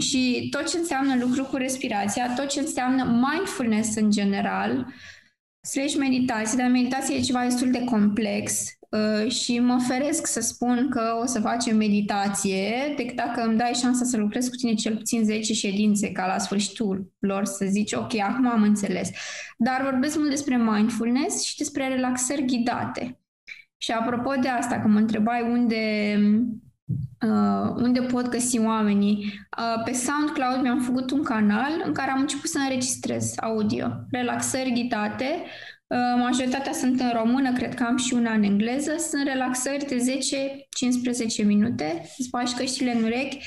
și tot ce înseamnă lucru cu respirația, tot ce înseamnă mindfulness în general, slash meditație, dar meditație e ceva destul de complex uh, și mă feresc să spun că o să facem meditație decât dacă îmi dai șansa să lucrez cu tine cel puțin 10 ședințe ca la sfârșitul lor să zici ok, acum am înțeles. Dar vorbesc mult despre mindfulness și despre relaxări ghidate. Și apropo de asta, că mă întrebai unde Uh, unde pot găsi oamenii. Uh, pe SoundCloud mi-am făcut un canal în care am început să înregistrez audio, relaxări ghidate. Uh, majoritatea sunt în română, cred că am și una în engleză. Sunt relaxări de 10-15 minute, îți faci căștile în urechi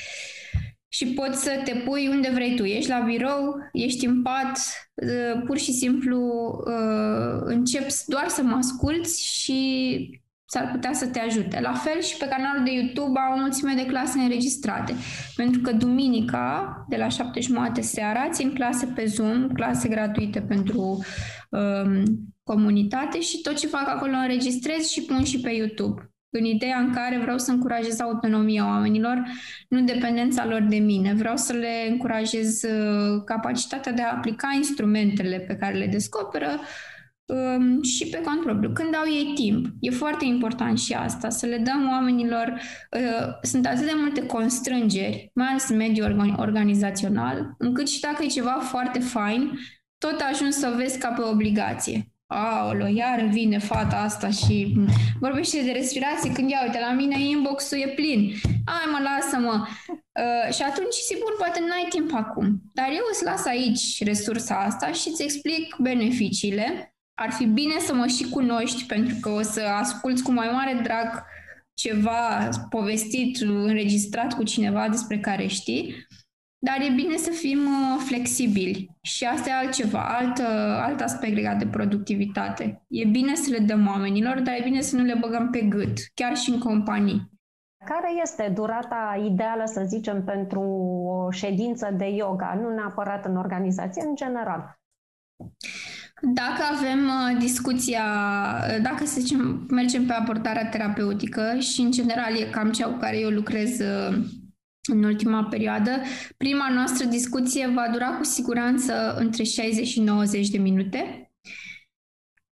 și poți să te pui unde vrei tu. Ești la birou, ești în pat, uh, pur și simplu uh, începi doar să mă asculți și s-ar putea să te ajute. La fel și pe canalul de YouTube au o mulțime de clase înregistrate, pentru că duminica, de la șapte jumate seara, țin clase pe Zoom, clase gratuite pentru um, comunitate și tot ce fac acolo înregistrez și pun și pe YouTube. În ideea în care vreau să încurajez autonomia oamenilor, nu dependența lor de mine. Vreau să le încurajez uh, capacitatea de a aplica instrumentele pe care le descoperă um, și pe cont propriu, când au ei timp. E foarte important și asta, să le dăm oamenilor, uh, sunt atât de multe constrângeri, mai ales în mediul organizațional, încât și dacă e ceva foarte fain, tot ajungi să vezi ca pe obligație. Aolo, iar vine fata asta și vorbește de respirație când ia, uite, la mine inbox-ul e plin. Ai mă, lasă-mă. Uh, și atunci, sigur, poate n-ai timp acum. Dar eu îți las aici resursa asta și îți explic beneficiile ar fi bine să mă și cunoști pentru că o să asculți cu mai mare drag ceva povestit, înregistrat cu cineva despre care știi. dar e bine să fim uh, flexibili. Și asta e altceva, alt, alt aspect legat de productivitate. E bine să le dăm oamenilor, dar e bine să nu le băgăm pe gât, chiar și în companii. Care este durata ideală, să zicem, pentru o ședință de yoga, nu neapărat în organizație, în general? Dacă avem uh, discuția, uh, dacă să zicem, mergem pe abordarea terapeutică și în general e cam cea cu care eu lucrez uh, în ultima perioadă, prima noastră discuție va dura cu siguranță între 60 și 90 de minute.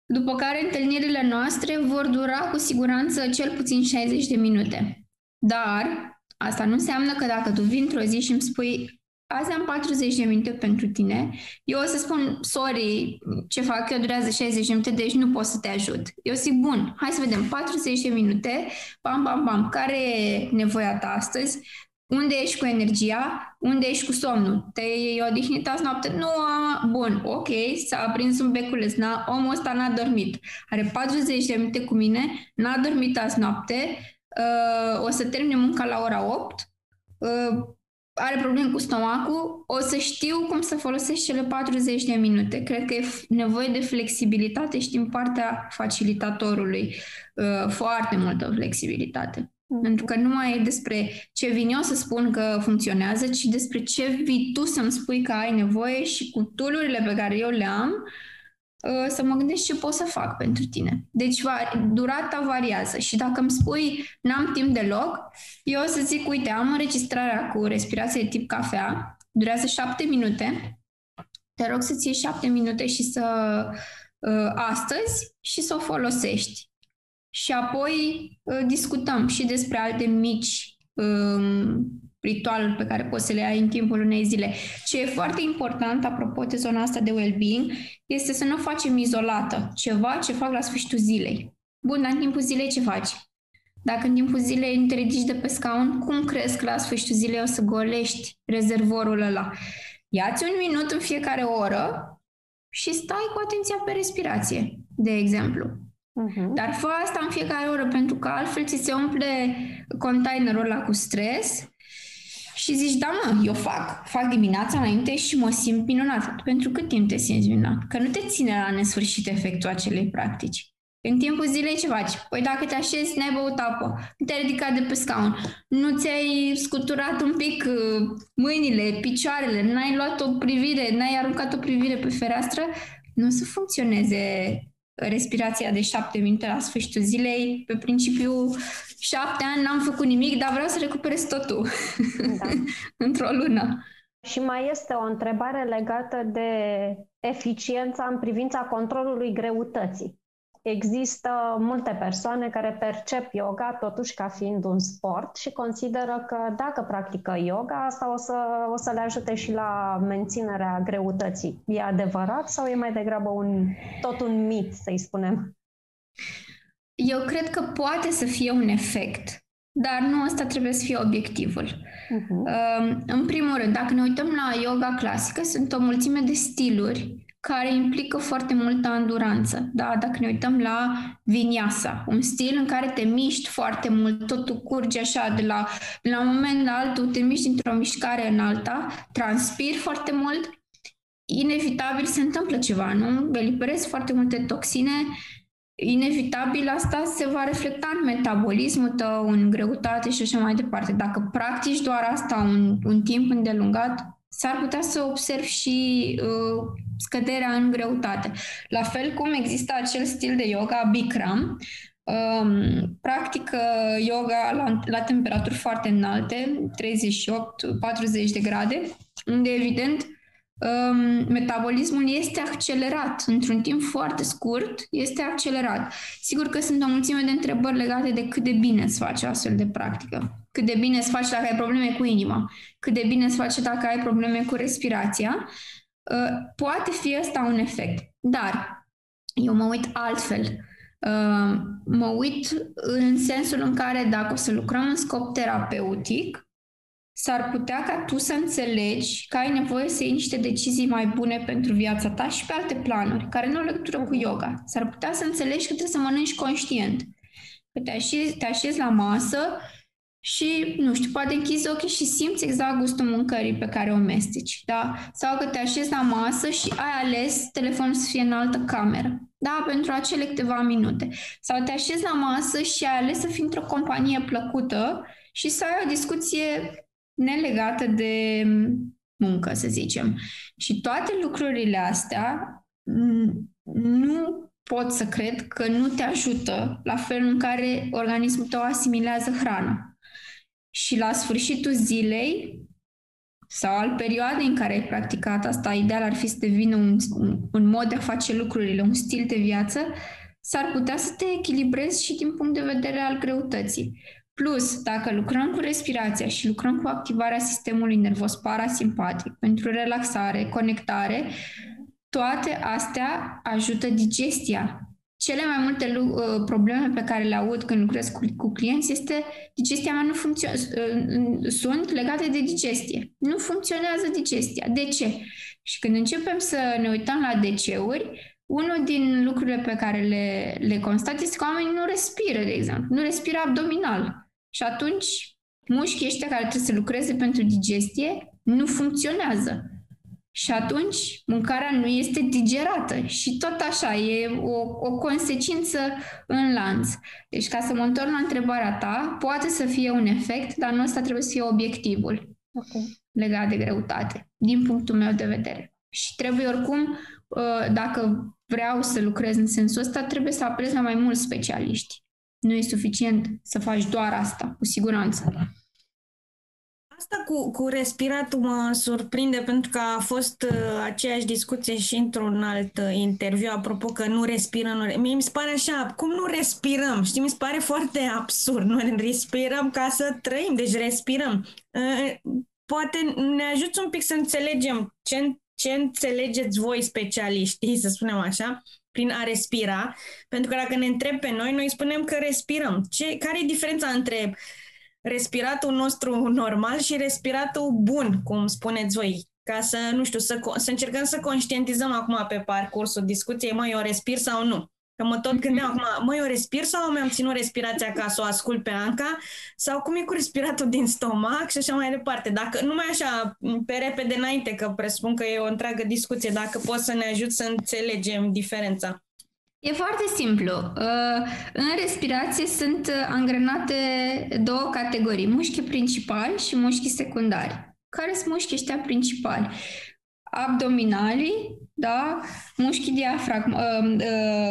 După care întâlnirile noastre vor dura cu siguranță cel puțin 60 de minute. Dar asta nu înseamnă că dacă tu vii într-o zi și îmi spui azi am 40 de minute pentru tine, eu o să spun, sorry, ce fac eu durează 60 de minute, deci nu pot să te ajut. Eu zic, bun, hai să vedem, 40 de minute, bam, bam, bam, care e nevoia ta astăzi? Unde ești cu energia? Unde ești cu somnul? Te-ai odihnit azi noapte? Nu, am... bun, ok, s-a aprins un beculeț, n-a, omul ăsta n-a dormit. Are 40 de minute cu mine, n-a dormit azi noapte, uh, o să termine munca la ora 8, uh, are probleme cu stomacul, o să știu cum să folosesc cele 40 de minute. Cred că e nevoie de flexibilitate și din partea facilitatorului uh, foarte multă flexibilitate. Mm. Pentru că nu mai e despre ce vin eu să spun că funcționează, ci despre ce vii tu să-mi spui că ai nevoie și cu tulurile pe care eu le am, uh, Uh, să mă gândesc ce pot să fac pentru tine. Deci durata variază și dacă îmi spui n-am timp deloc, eu o să zic, uite, am înregistrarea cu respirație de tip cafea, durează șapte minute, te rog să-ți iei șapte minute și să uh, astăzi și să o folosești. Și apoi uh, discutăm și despre alte mici um, ritualuri pe care poți să le ai în timpul unei zile. Ce e foarte important, apropo de zona asta de well-being, este să nu o facem izolată. Ceva ce fac la sfârșitul zilei. Bun, dar în timpul zilei ce faci? Dacă în timpul zilei te ridici de pe scaun, cum crezi că la sfârșitul zilei o să golești rezervorul ăla? Ia-ți un minut în fiecare oră și stai cu atenția pe respirație, de exemplu. Uh-huh. Dar fă asta în fiecare oră, pentru că altfel ți se umple containerul ăla cu stres și zici, da mă, eu fac. Fac dimineața înainte și mă simt minunat. Pentru cât timp te simți minunat? Că nu te ține la nesfârșit efectul acelei practici. În timpul zilei ce faci? Păi dacă te așezi, n-ai băut apă, nu te-ai ridicat de pe scaun, nu ți-ai scuturat un pic uh, mâinile, picioarele, n-ai luat o privire, n-ai aruncat o privire pe fereastră, nu o să funcționeze respirația de șapte minute la sfârșitul zilei, pe principiu șapte ani n-am făcut nimic, dar vreau să recuperez totul da. într-o lună. Și mai este o întrebare legată de eficiența în privința controlului greutății. Există multe persoane care percep yoga totuși ca fiind un sport și consideră că dacă practică yoga, asta o să, o să le ajute și la menținerea greutății. E adevărat sau e mai degrabă un, tot un mit, să-i spunem? Eu cred că poate să fie un efect, dar nu asta trebuie să fie obiectivul. Uh-huh. În primul rând, dacă ne uităm la yoga clasică, sunt o mulțime de stiluri care implică foarte multă anduranță. Da? Dacă ne uităm la vinyasa, un stil în care te miști foarte mult, totul curge așa de la, de la un moment la altul, te miști într-o mișcare în alta, transpiri foarte mult, inevitabil se întâmplă ceva, nu? Eliberezi foarte multe toxine, inevitabil asta se va reflecta în metabolismul tău, în greutate și așa mai departe. Dacă practici doar asta un, un timp îndelungat, s-ar putea să observi și uh, scăderea în greutate. La fel cum există acel stil de yoga Bikram, um, practică yoga la, la temperaturi foarte înalte, 38-40 de grade, unde evident um, metabolismul este accelerat într-un timp foarte scurt, este accelerat. Sigur că sunt o mulțime de întrebări legate de cât de bine îți face astfel de practică. Cât de bine îți face dacă ai probleme cu inima, cât de bine îți face dacă ai probleme cu respirația. Uh, poate fi ăsta un efect. Dar eu mă uit altfel. Uh, mă uit în sensul în care dacă o să lucrăm în scop terapeutic, s-ar putea ca tu să înțelegi că ai nevoie să iei niște decizii mai bune pentru viața ta și pe alte planuri, care nu au legătură cu yoga. S-ar putea să înțelegi că trebuie să mănânci conștient. Că te așezi, te așezi la masă și, nu știu, poate închizi ochii și simți exact gustul mâncării pe care o mesteci, da? Sau că te așezi la masă și ai ales telefonul să fie în altă cameră, da? Pentru acele câteva minute. Sau te așezi la masă și ai ales să fii într-o companie plăcută și să ai o discuție nelegată de muncă, să zicem. Și toate lucrurile astea nu pot să cred că nu te ajută la felul în care organismul tău asimilează hrana. Și la sfârșitul zilei sau al perioadei în care ai practicat asta, ideal ar fi să devină un, un, un mod de a face lucrurile, un stil de viață, s-ar putea să te echilibrezi și din punct de vedere al greutății. Plus, dacă lucrăm cu respirația și lucrăm cu activarea sistemului nervos parasimpatic pentru relaxare, conectare, toate astea ajută digestia. Cele mai multe uh, probleme pe care le aud când lucrez cu, cu clienți este digestia mea nu funcționează, uh, sunt legate de digestie. Nu funcționează digestia. De ce? Și când începem să ne uităm la DC-uri, unul din lucrurile pe care le, le constat este că oamenii nu respiră, de exemplu. Nu respiră abdominal. Și atunci mușchii ăștia care trebuie să lucreze pentru digestie nu funcționează. Și atunci mâncarea nu este digerată și tot așa, e o, o consecință în lanț. Deci ca să mă întorc la întrebarea ta, poate să fie un efect, dar nu ăsta trebuie să fie obiectivul okay. legat de greutate, din punctul meu de vedere. Și trebuie oricum, ă, dacă vreau să lucrez în sensul ăsta, trebuie să apelez la mai mulți specialiști. Nu e suficient să faci doar asta, cu siguranță. Asta cu, cu respiratul mă surprinde pentru că a fost uh, aceeași discuție și într-un alt uh, interviu, apropo că nu respirăm. Nu, mie mi se pare așa, cum nu respirăm? Știi, mi se pare foarte absurd. Noi respirăm ca să trăim, deci respirăm. Uh, poate ne ajuți un pic să înțelegem ce, ce înțelegeți voi specialiștii, să spunem așa, prin a respira, pentru că dacă ne întreb pe noi, noi spunem că respirăm. Ce, care e diferența între respiratul nostru normal și respiratul bun, cum spuneți voi, ca să, nu știu, să, să încercăm să conștientizăm acum pe parcursul discuției, măi, eu respir sau nu. Că mă tot gândeam acum, măi, eu respir sau mi-am ținut respirația ca să o ascult pe Anca? Sau cum e cu respiratul din stomac și așa mai departe? Dacă, numai așa, pe repede înainte, că presupun că e o întreagă discuție, dacă poți să ne ajut să înțelegem diferența. E foarte simplu. Uh, în respirație sunt uh, angrenate două categorii, mușchi principali și mușchi secundari. Care sunt mușchii ăștia principali? Abdominalii, da? mușchii diafragm, uh,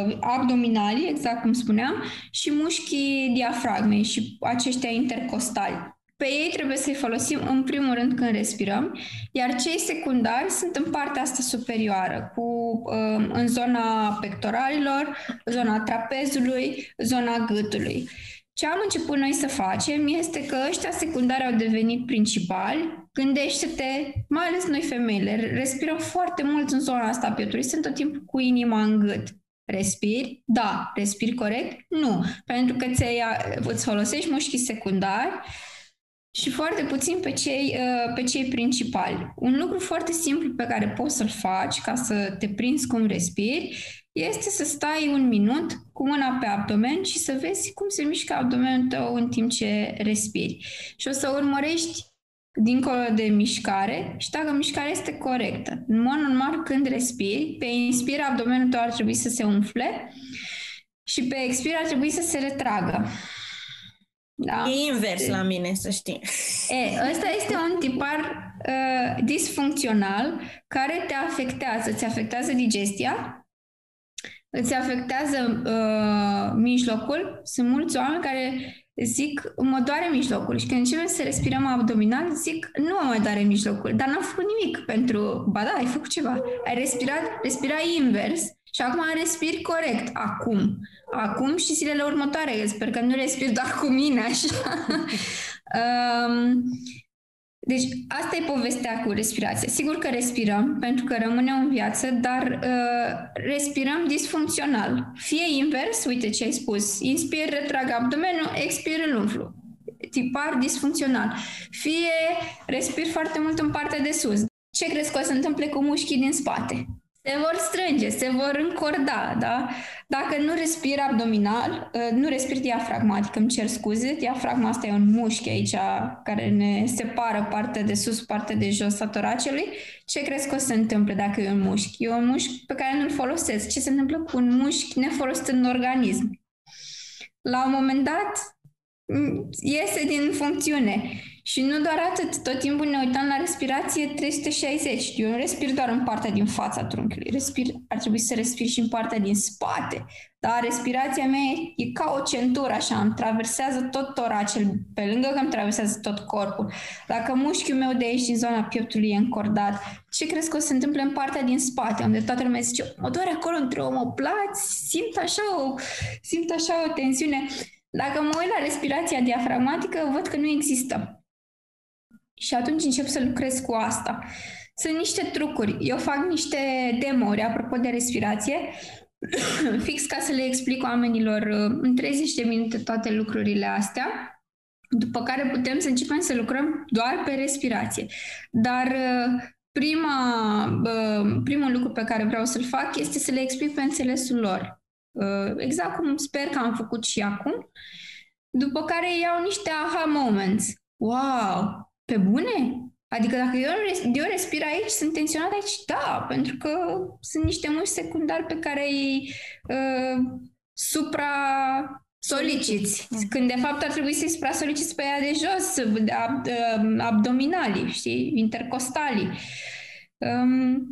uh, abdominalii, exact cum spuneam, și mușchii diafragmei și aceștia intercostali. Pe ei trebuie să-i folosim în primul rând când respirăm, iar cei secundari sunt în partea asta superioară, cu, um, în zona pectoralilor, zona trapezului, zona gâtului. Ce am început noi să facem este că ăștia secundari au devenit principali. Gândește-te, mai ales noi femeile, respirăm foarte mult în zona asta a pieptului, sunt tot timpul cu inima în gât. Respiri? Da. Respiri corect? Nu. Pentru că ți îți folosești mușchii secundari și foarte puțin pe cei, uh, pe cei principali. Un lucru foarte simplu pe care poți să-l faci ca să te prinzi cum respiri este să stai un minut cu mâna pe abdomen și să vezi cum se mișcă abdomenul tău în timp ce respiri. Și o să urmărești dincolo de mișcare și dacă mișcarea este corectă. În mod normal, când respiri, pe inspir abdomenul tău ar trebui să se umfle și pe expir ar trebui să se retragă. Da? E invers la mine, să știi. E, ăsta este un tipar uh, disfuncțional care te afectează. Îți afectează digestia, îți afectează uh, mijlocul. Sunt mulți oameni care zic, mă doare mijlocul. Și când începem să respirăm abdominal, zic, nu mă mai doare mijlocul. Dar n-am făcut nimic pentru... Ba da, ai făcut ceva. Ai respirat, respira invers și acum respiri corect. Acum acum și zilele următoare. Sper că nu respir doar cu mine așa. um, deci asta e povestea cu respirația. Sigur că respirăm pentru că rămânem în viață, dar uh, respirăm disfuncțional. Fie invers, uite ce ai spus, inspir, retrag abdomenul, expir, îl umflu. Tipar disfuncțional. Fie respir foarte mult în partea de sus. Ce crezi că o să întâmple cu mușchii din spate? Se vor strânge, se vor încorda, da? Dacă nu respiri abdominal, ă, nu respiri diafragmatic, îmi cer scuze, diafragma asta e un mușchi aici care ne separă partea de sus, partea de jos a toracului, ce crezi că o să se întâmple dacă e un mușchi? E un mușchi pe care nu-l folosesc. Ce se întâmplă cu un mușchi nefolosit în organism? La un moment dat, iese din funcțiune. Și nu doar atât, tot timpul ne uităm la respirație 360. Eu nu respir doar în partea din fața trunchiului, respir, ar trebui să respir și în partea din spate. Dar respirația mea e, e ca o centură, așa, îmi traversează tot toracel, pe lângă că îmi traversează tot corpul. Dacă mușchiul meu de aici, din zona pieptului, e încordat, ce crezi că o să se întâmple în partea din spate, unde toată lumea zice, mă doare acolo între omoplați, simt așa o, simt așa o tensiune. Dacă mă uit la respirația diafragmatică, văd că nu există. Și atunci încep să lucrez cu asta. Sunt niște trucuri. Eu fac niște demori, apropo de respirație, fix ca să le explic oamenilor uh, în 30 de minute toate lucrurile astea, după care putem să începem să lucrăm doar pe respirație. Dar uh, prima, uh, primul lucru pe care vreau să-l fac este să le explic pe înțelesul lor. Uh, exact cum sper că am făcut și acum. După care iau niște aha moments. Wow! Pe bune? Adică dacă eu, eu respir aici, sunt tensionat aici? Da, pentru că sunt niște mușchi secundari pe care îi uh, supra soliciți, când de fapt ar trebui să-i supra-soliciți pe ea de jos, ab, uh, abdominalii, știi, intercostalii.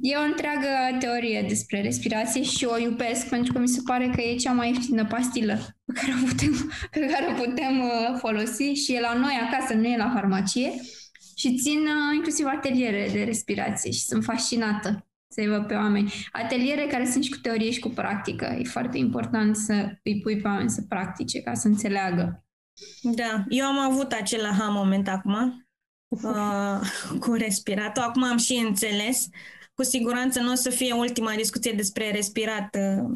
E o întreagă teorie despre respirație și o iubesc pentru că mi se pare că e cea mai ieftină pastilă pe care o putem, pe care o putem uh, folosi și e la noi acasă, nu e la farmacie. Și țin uh, inclusiv ateliere de respirație și sunt fascinată să-i văd pe oameni. Ateliere care sunt și cu teorie și cu practică. E foarte important să îi pui pe oameni să practice ca să înțeleagă. Da, eu am avut acel aha moment acum uh, cu respiratul. Acum am și înțeles. Cu siguranță nu o să fie ultima discuție despre respirat uh,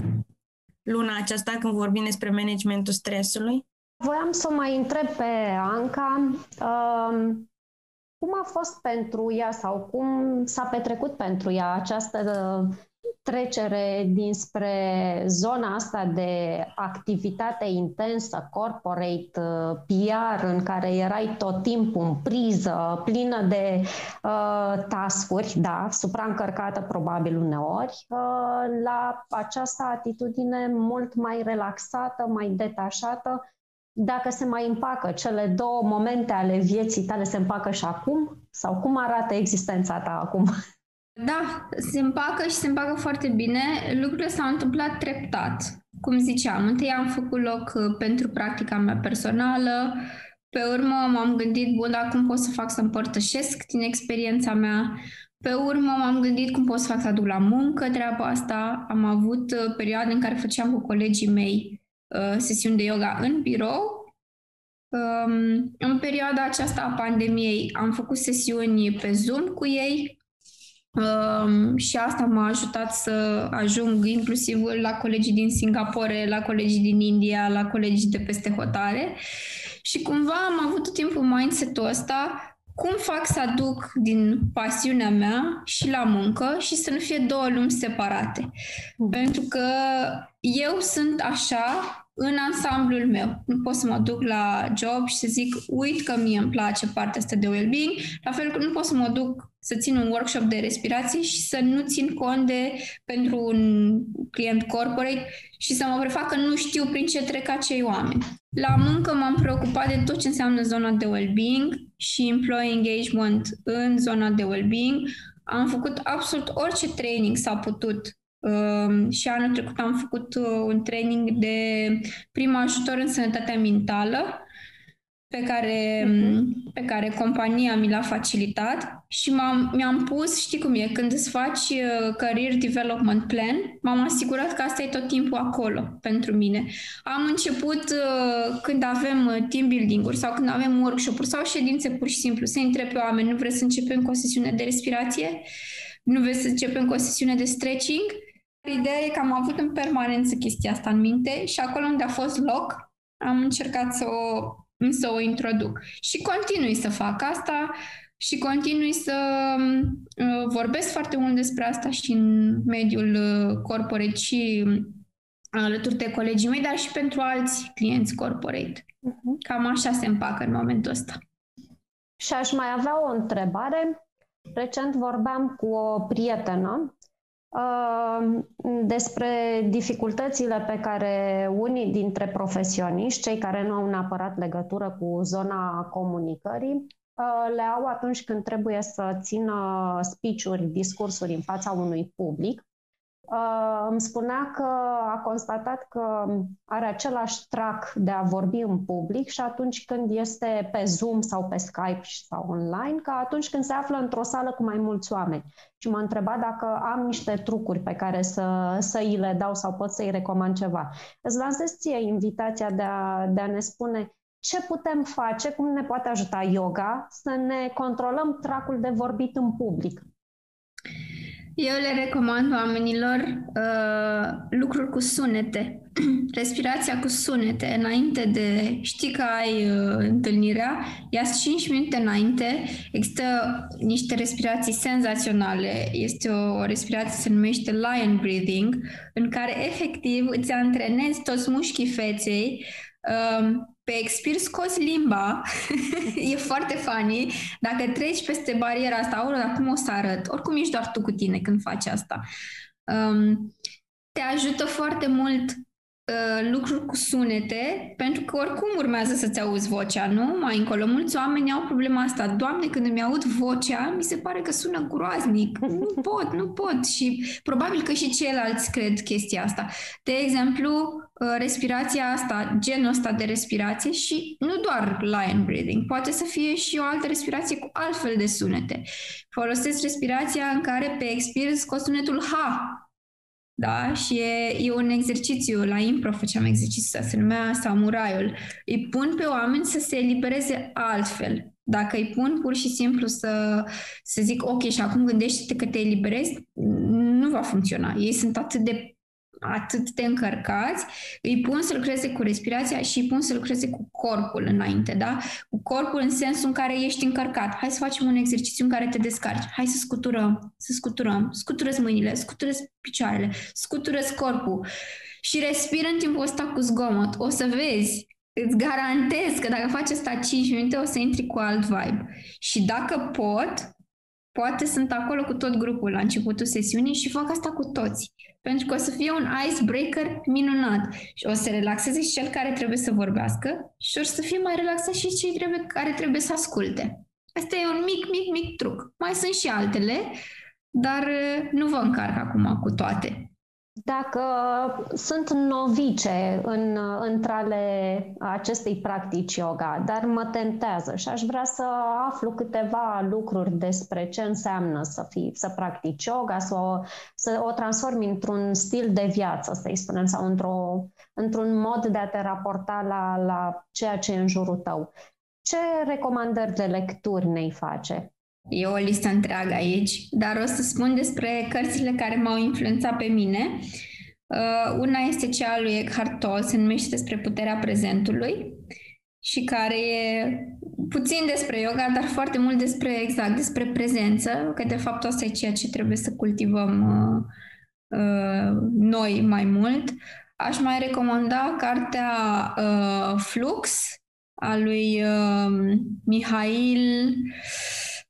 luna aceasta când vorbim despre managementul stresului. Voiam să mai întreb pe Anca uh, cum a fost pentru ea sau cum s-a petrecut pentru ea această trecere dinspre zona asta de activitate intensă, corporate, uh, PR, în care erai tot timpul în priză, plină de uh, tascuri, da, supraîncărcată probabil uneori, uh, la această atitudine mult mai relaxată, mai detașată, dacă se mai împacă cele două momente ale vieții tale, se împacă și acum? Sau cum arată existența ta acum? Da, se împacă și se împacă foarte bine. Lucrurile s-au întâmplat treptat. Cum ziceam, întâi am făcut loc uh, pentru practica mea personală, pe urmă m-am gândit, bun, dar cum pot să fac să împărtășesc din experiența mea? Pe urmă m-am gândit cum pot să fac să aduc la muncă treaba asta. Am avut uh, perioade în care făceam cu colegii mei uh, sesiuni de yoga în birou. Um, în perioada aceasta a pandemiei am făcut sesiuni pe Zoom cu ei, Um, și asta m-a ajutat să ajung inclusiv la colegii din Singapore, la colegii din India, la colegii de peste hotare. Și cumva am avut tot timpul mindset-ul ăsta cum fac să aduc din pasiunea mea și la muncă și să nu fie două lumi separate. Pentru că eu sunt așa în ansamblul meu. Nu pot să mă duc la job și să zic, uit că mie îmi place partea asta de well-being, la fel că nu pot să mă duc să țin un workshop de respirație și să nu țin cont de pentru un client corporate și să mă prefac că nu știu prin ce trec acei oameni. La muncă m-am preocupat de tot ce înseamnă zona de well-being și employee engagement în zona de well-being. Am făcut absolut orice training s-a putut Um, și anul trecut am făcut uh, un training de prim ajutor în sănătatea mentală pe care, uh-huh. pe care compania mi l-a facilitat și m-am, mi-am pus, știi cum e, când îți faci uh, career development plan, m-am asigurat că asta e tot timpul acolo pentru mine. Am început uh, când avem uh, team building-uri sau când avem workshop-uri sau ședințe pur și simplu, să întreb pe oameni, nu vreți să începem cu o sesiune de respirație? Nu vreți să începem cu o sesiune de stretching? Ideea e că am avut în permanență chestia asta în minte și acolo unde a fost loc, am încercat să o, să o introduc. Și continui să fac asta. și continui să uh, vorbesc foarte mult despre asta și în mediul uh, corporate și alături de colegii mei, dar și pentru alți clienți corporate. Uh-huh. Cam așa se împacă în momentul ăsta. Și aș mai avea o întrebare. Recent vorbeam cu o prietenă uh, despre dificultățile pe care unii dintre profesioniști, cei care nu au neapărat legătură cu zona comunicării, uh, le au atunci când trebuie să țină speech-uri, discursuri în fața unui public. Uh, îmi spunea că a constatat că are același trac de a vorbi în public și atunci când este pe Zoom sau pe Skype sau online, ca atunci când se află într-o sală cu mai mulți oameni. Și m-a întrebat dacă am niște trucuri pe care să, să îi le dau sau pot să-i recomand ceva. Îți lansez ție invitația de a, de a ne spune ce putem face, cum ne poate ajuta yoga să ne controlăm tracul de vorbit în public. Eu le recomand oamenilor uh, lucruri cu sunete, respirația cu sunete. Înainte de, știi că ai uh, întâlnirea, ia 5 minute înainte, există niște respirații senzaționale, este o, o respirație se numește lion breathing, în care efectiv îți antrenezi toți mușchii feței, uh, pe expir scoți limba, e foarte funny. Dacă treci peste bariera asta, ori acum o să arăt, oricum ești doar tu cu tine când faci asta. Um, te ajută foarte mult uh, lucruri cu sunete, pentru că oricum urmează să-ți auzi vocea, nu? Mai încolo, mulți oameni au problema asta. Doamne, când îmi aud vocea, mi se pare că sună groaznic. Nu pot, nu pot. Și probabil că și ceilalți cred chestia asta. De exemplu, uh, respirația asta, genul ăsta de respirație și nu doar lion breathing, poate să fie și o altă respirație cu altfel de sunete. Folosesc respirația în care pe expir scot sunetul H, da? Și e, e un exercițiu, la impro făceam exercițiul ăsta, se numea samuraiul. Îi pun pe oameni să se elibereze altfel. Dacă îi pun pur și simplu să, să zic, ok, și acum gândește-te că te eliberezi, nu va funcționa. Ei sunt atât de atât de încărcați, îi pun să lucreze cu respirația și îi pun să lucreze cu corpul înainte, da? Cu corpul în sensul în care ești încărcat. Hai să facem un exercițiu în care te descarci. Hai să scuturăm, să scuturăm. Scutură mâinile, scutură picioarele, scutură corpul. Și respiră în timpul ăsta cu zgomot. O să vezi îți garantez că dacă faci asta 5 minute o să intri cu alt vibe. Și dacă pot, poate sunt acolo cu tot grupul la începutul sesiunii și fac asta cu toți. Pentru că o să fie un icebreaker minunat și o să relaxeze și cel care trebuie să vorbească și o să fie mai relaxat și cei trebuie, care trebuie să asculte. Asta e un mic, mic, mic truc. Mai sunt și altele, dar uh, nu vă încarc acum cu toate. Dacă sunt novice în, între ale acestei practici yoga, dar mă tentează și aș vrea să aflu câteva lucruri despre ce înseamnă să, fii, să practici yoga, să o, să o transformi într-un stil de viață, să-i spunem, sau într-o, într-un mod de a te raporta la, la ceea ce e în jurul tău. Ce recomandări de lecturi ne-i face? E o listă întreagă aici, dar o să spun despre cărțile care m-au influențat pe mine. Uh, una este cea a lui Eckhart Tolle, se numește despre puterea prezentului și care e puțin despre yoga, dar foarte mult despre, exact, despre prezență, că de fapt asta e ceea ce trebuie să cultivăm uh, uh, noi mai mult. Aș mai recomanda cartea uh, Flux a lui uh, Mihail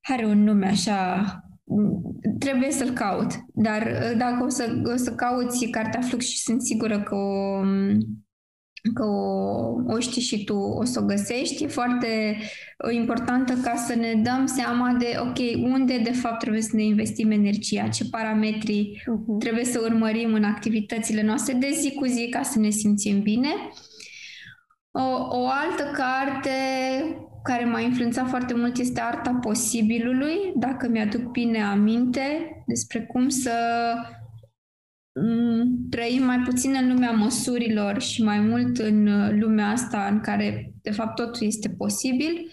are un nume așa, trebuie să-l caut, dar uh, dacă o să, o să cauți cartea Flux și sunt sigură că o, că o, o știi și tu, o să o găsești. E foarte uh, importantă ca să ne dăm seama de, ok, unde de fapt trebuie să ne investim energia, ce parametri uh-huh. trebuie să urmărim în activitățile noastre de zi cu zi ca să ne simțim bine. O, o altă carte care m-a influențat foarte mult este Arta Posibilului, dacă mi-aduc bine aminte, despre cum să mm, trăim mai puțin în lumea măsurilor și mai mult în lumea asta în care, de fapt, totul este posibil.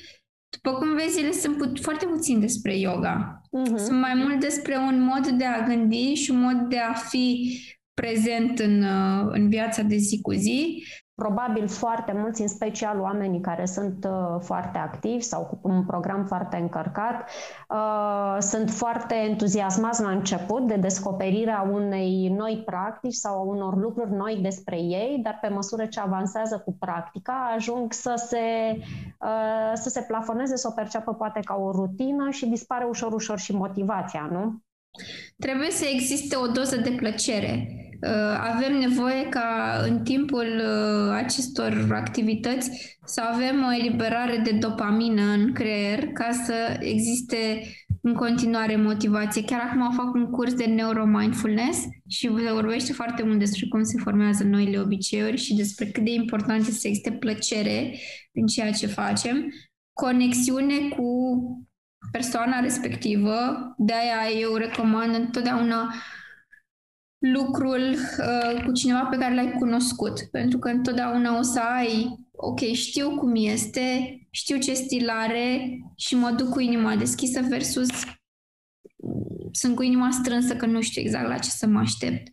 După cum vezi, ele sunt pu- foarte puțin despre yoga. Uh-huh. Sunt mai mult despre un mod de a gândi și un mod de a fi prezent în, în viața de zi cu zi probabil foarte mulți, în special oamenii care sunt uh, foarte activi sau cu un program foarte încărcat, uh, sunt foarte entuziasmați la început de descoperirea unei noi practici sau a unor lucruri noi despre ei, dar pe măsură ce avansează cu practica, ajung să se, uh, să se plafoneze, să o perceapă poate ca o rutină și dispare ușor, ușor și motivația, nu? Trebuie să existe o doză de plăcere Uh, avem nevoie ca în timpul uh, acestor activități să avem o eliberare de dopamină în creier ca să existe în continuare motivație. Chiar acum fac un curs de neuromindfulness și vorbește foarte mult despre cum se formează noile obiceiuri și despre cât de important este să existe plăcere în ceea ce facem, conexiune cu persoana respectivă, de aia eu recomand întotdeauna lucrul uh, cu cineva pe care l-ai cunoscut. Pentru că întotdeauna o să ai, ok, știu cum este, știu ce stil are și mă duc cu inima deschisă versus sunt cu inima strânsă că nu știu exact la ce să mă aștept.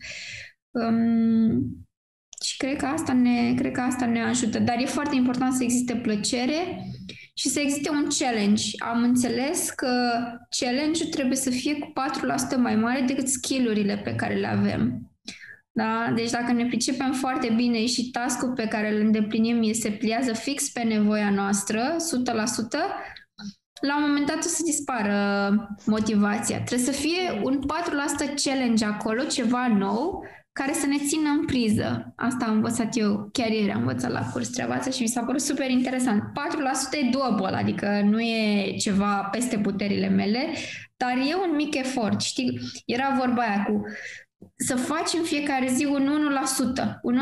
Um, și cred că, asta ne, cred că asta ne ajută. Dar e foarte important să existe plăcere și să existe un challenge. Am înțeles că challenge-ul trebuie să fie cu 4% mai mare decât skillurile pe care le avem. Da? Deci dacă ne pricepem foarte bine și task-ul pe care îl îndeplinim se pliază fix pe nevoia noastră, 100%, la un moment dat o să dispară motivația. Trebuie să fie un 4% challenge acolo, ceva nou, care să ne țină în priză. Asta am învățat eu, chiar ieri am învățat la curs treaba asta și mi s-a părut super interesant. 4% e doable, adică nu e ceva peste puterile mele, dar e un mic efort, știi? Era vorba aia cu să faci în fiecare zi un 1%, un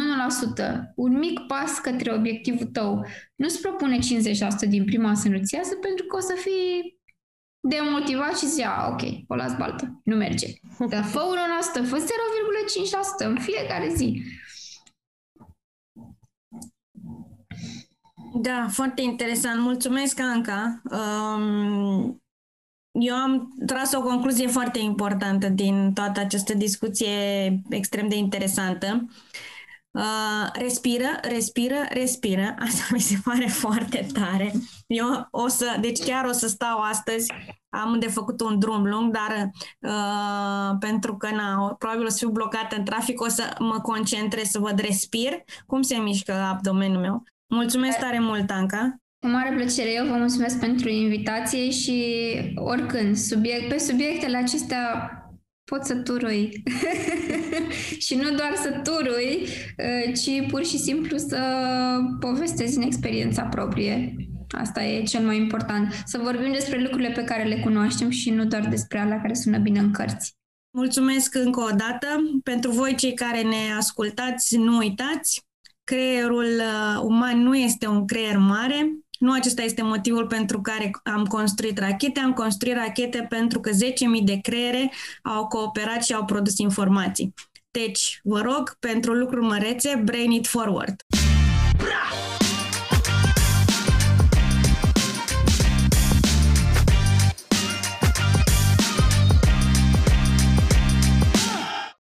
1%, un mic pas către obiectivul tău. Nu-ți propune 50% din prima să nu-ți iasă pentru că o să fii demotivat și zicea, ok, o las baltă, nu merge. Dar fă 1%, fă 0,5% în fiecare zi. Da, foarte interesant. Mulțumesc, Anca. Um, eu am tras o concluzie foarte importantă din toată această discuție extrem de interesantă. Uh, respiră, respiră, respiră. Asta mi se pare foarte tare. Eu o să, deci chiar o să stau astăzi, am de făcut un drum lung, dar uh, pentru că na, probabil o să fiu blocată în trafic, o să mă concentrez să văd respir, cum se mișcă abdomenul meu. Mulțumesc tare mult, Anca! Cu mare plăcere, eu vă mulțumesc pentru invitație și oricând, subiect, pe subiectele acestea poți să turui. și nu doar să turui, uh, ci pur și simplu să povestezi în experiența proprie. Asta e cel mai important. Să vorbim despre lucrurile pe care le cunoaștem și nu doar despre alea care sună bine în cărți. Mulțumesc încă o dată. Pentru voi cei care ne ascultați, nu uitați, creierul uh, uman nu este un creier mare, nu acesta este motivul pentru care am construit rachete. Am construit rachete pentru că 10.000 de creiere au cooperat și au produs informații. Deci, vă rog, pentru lucruri mărețe, brain it forward.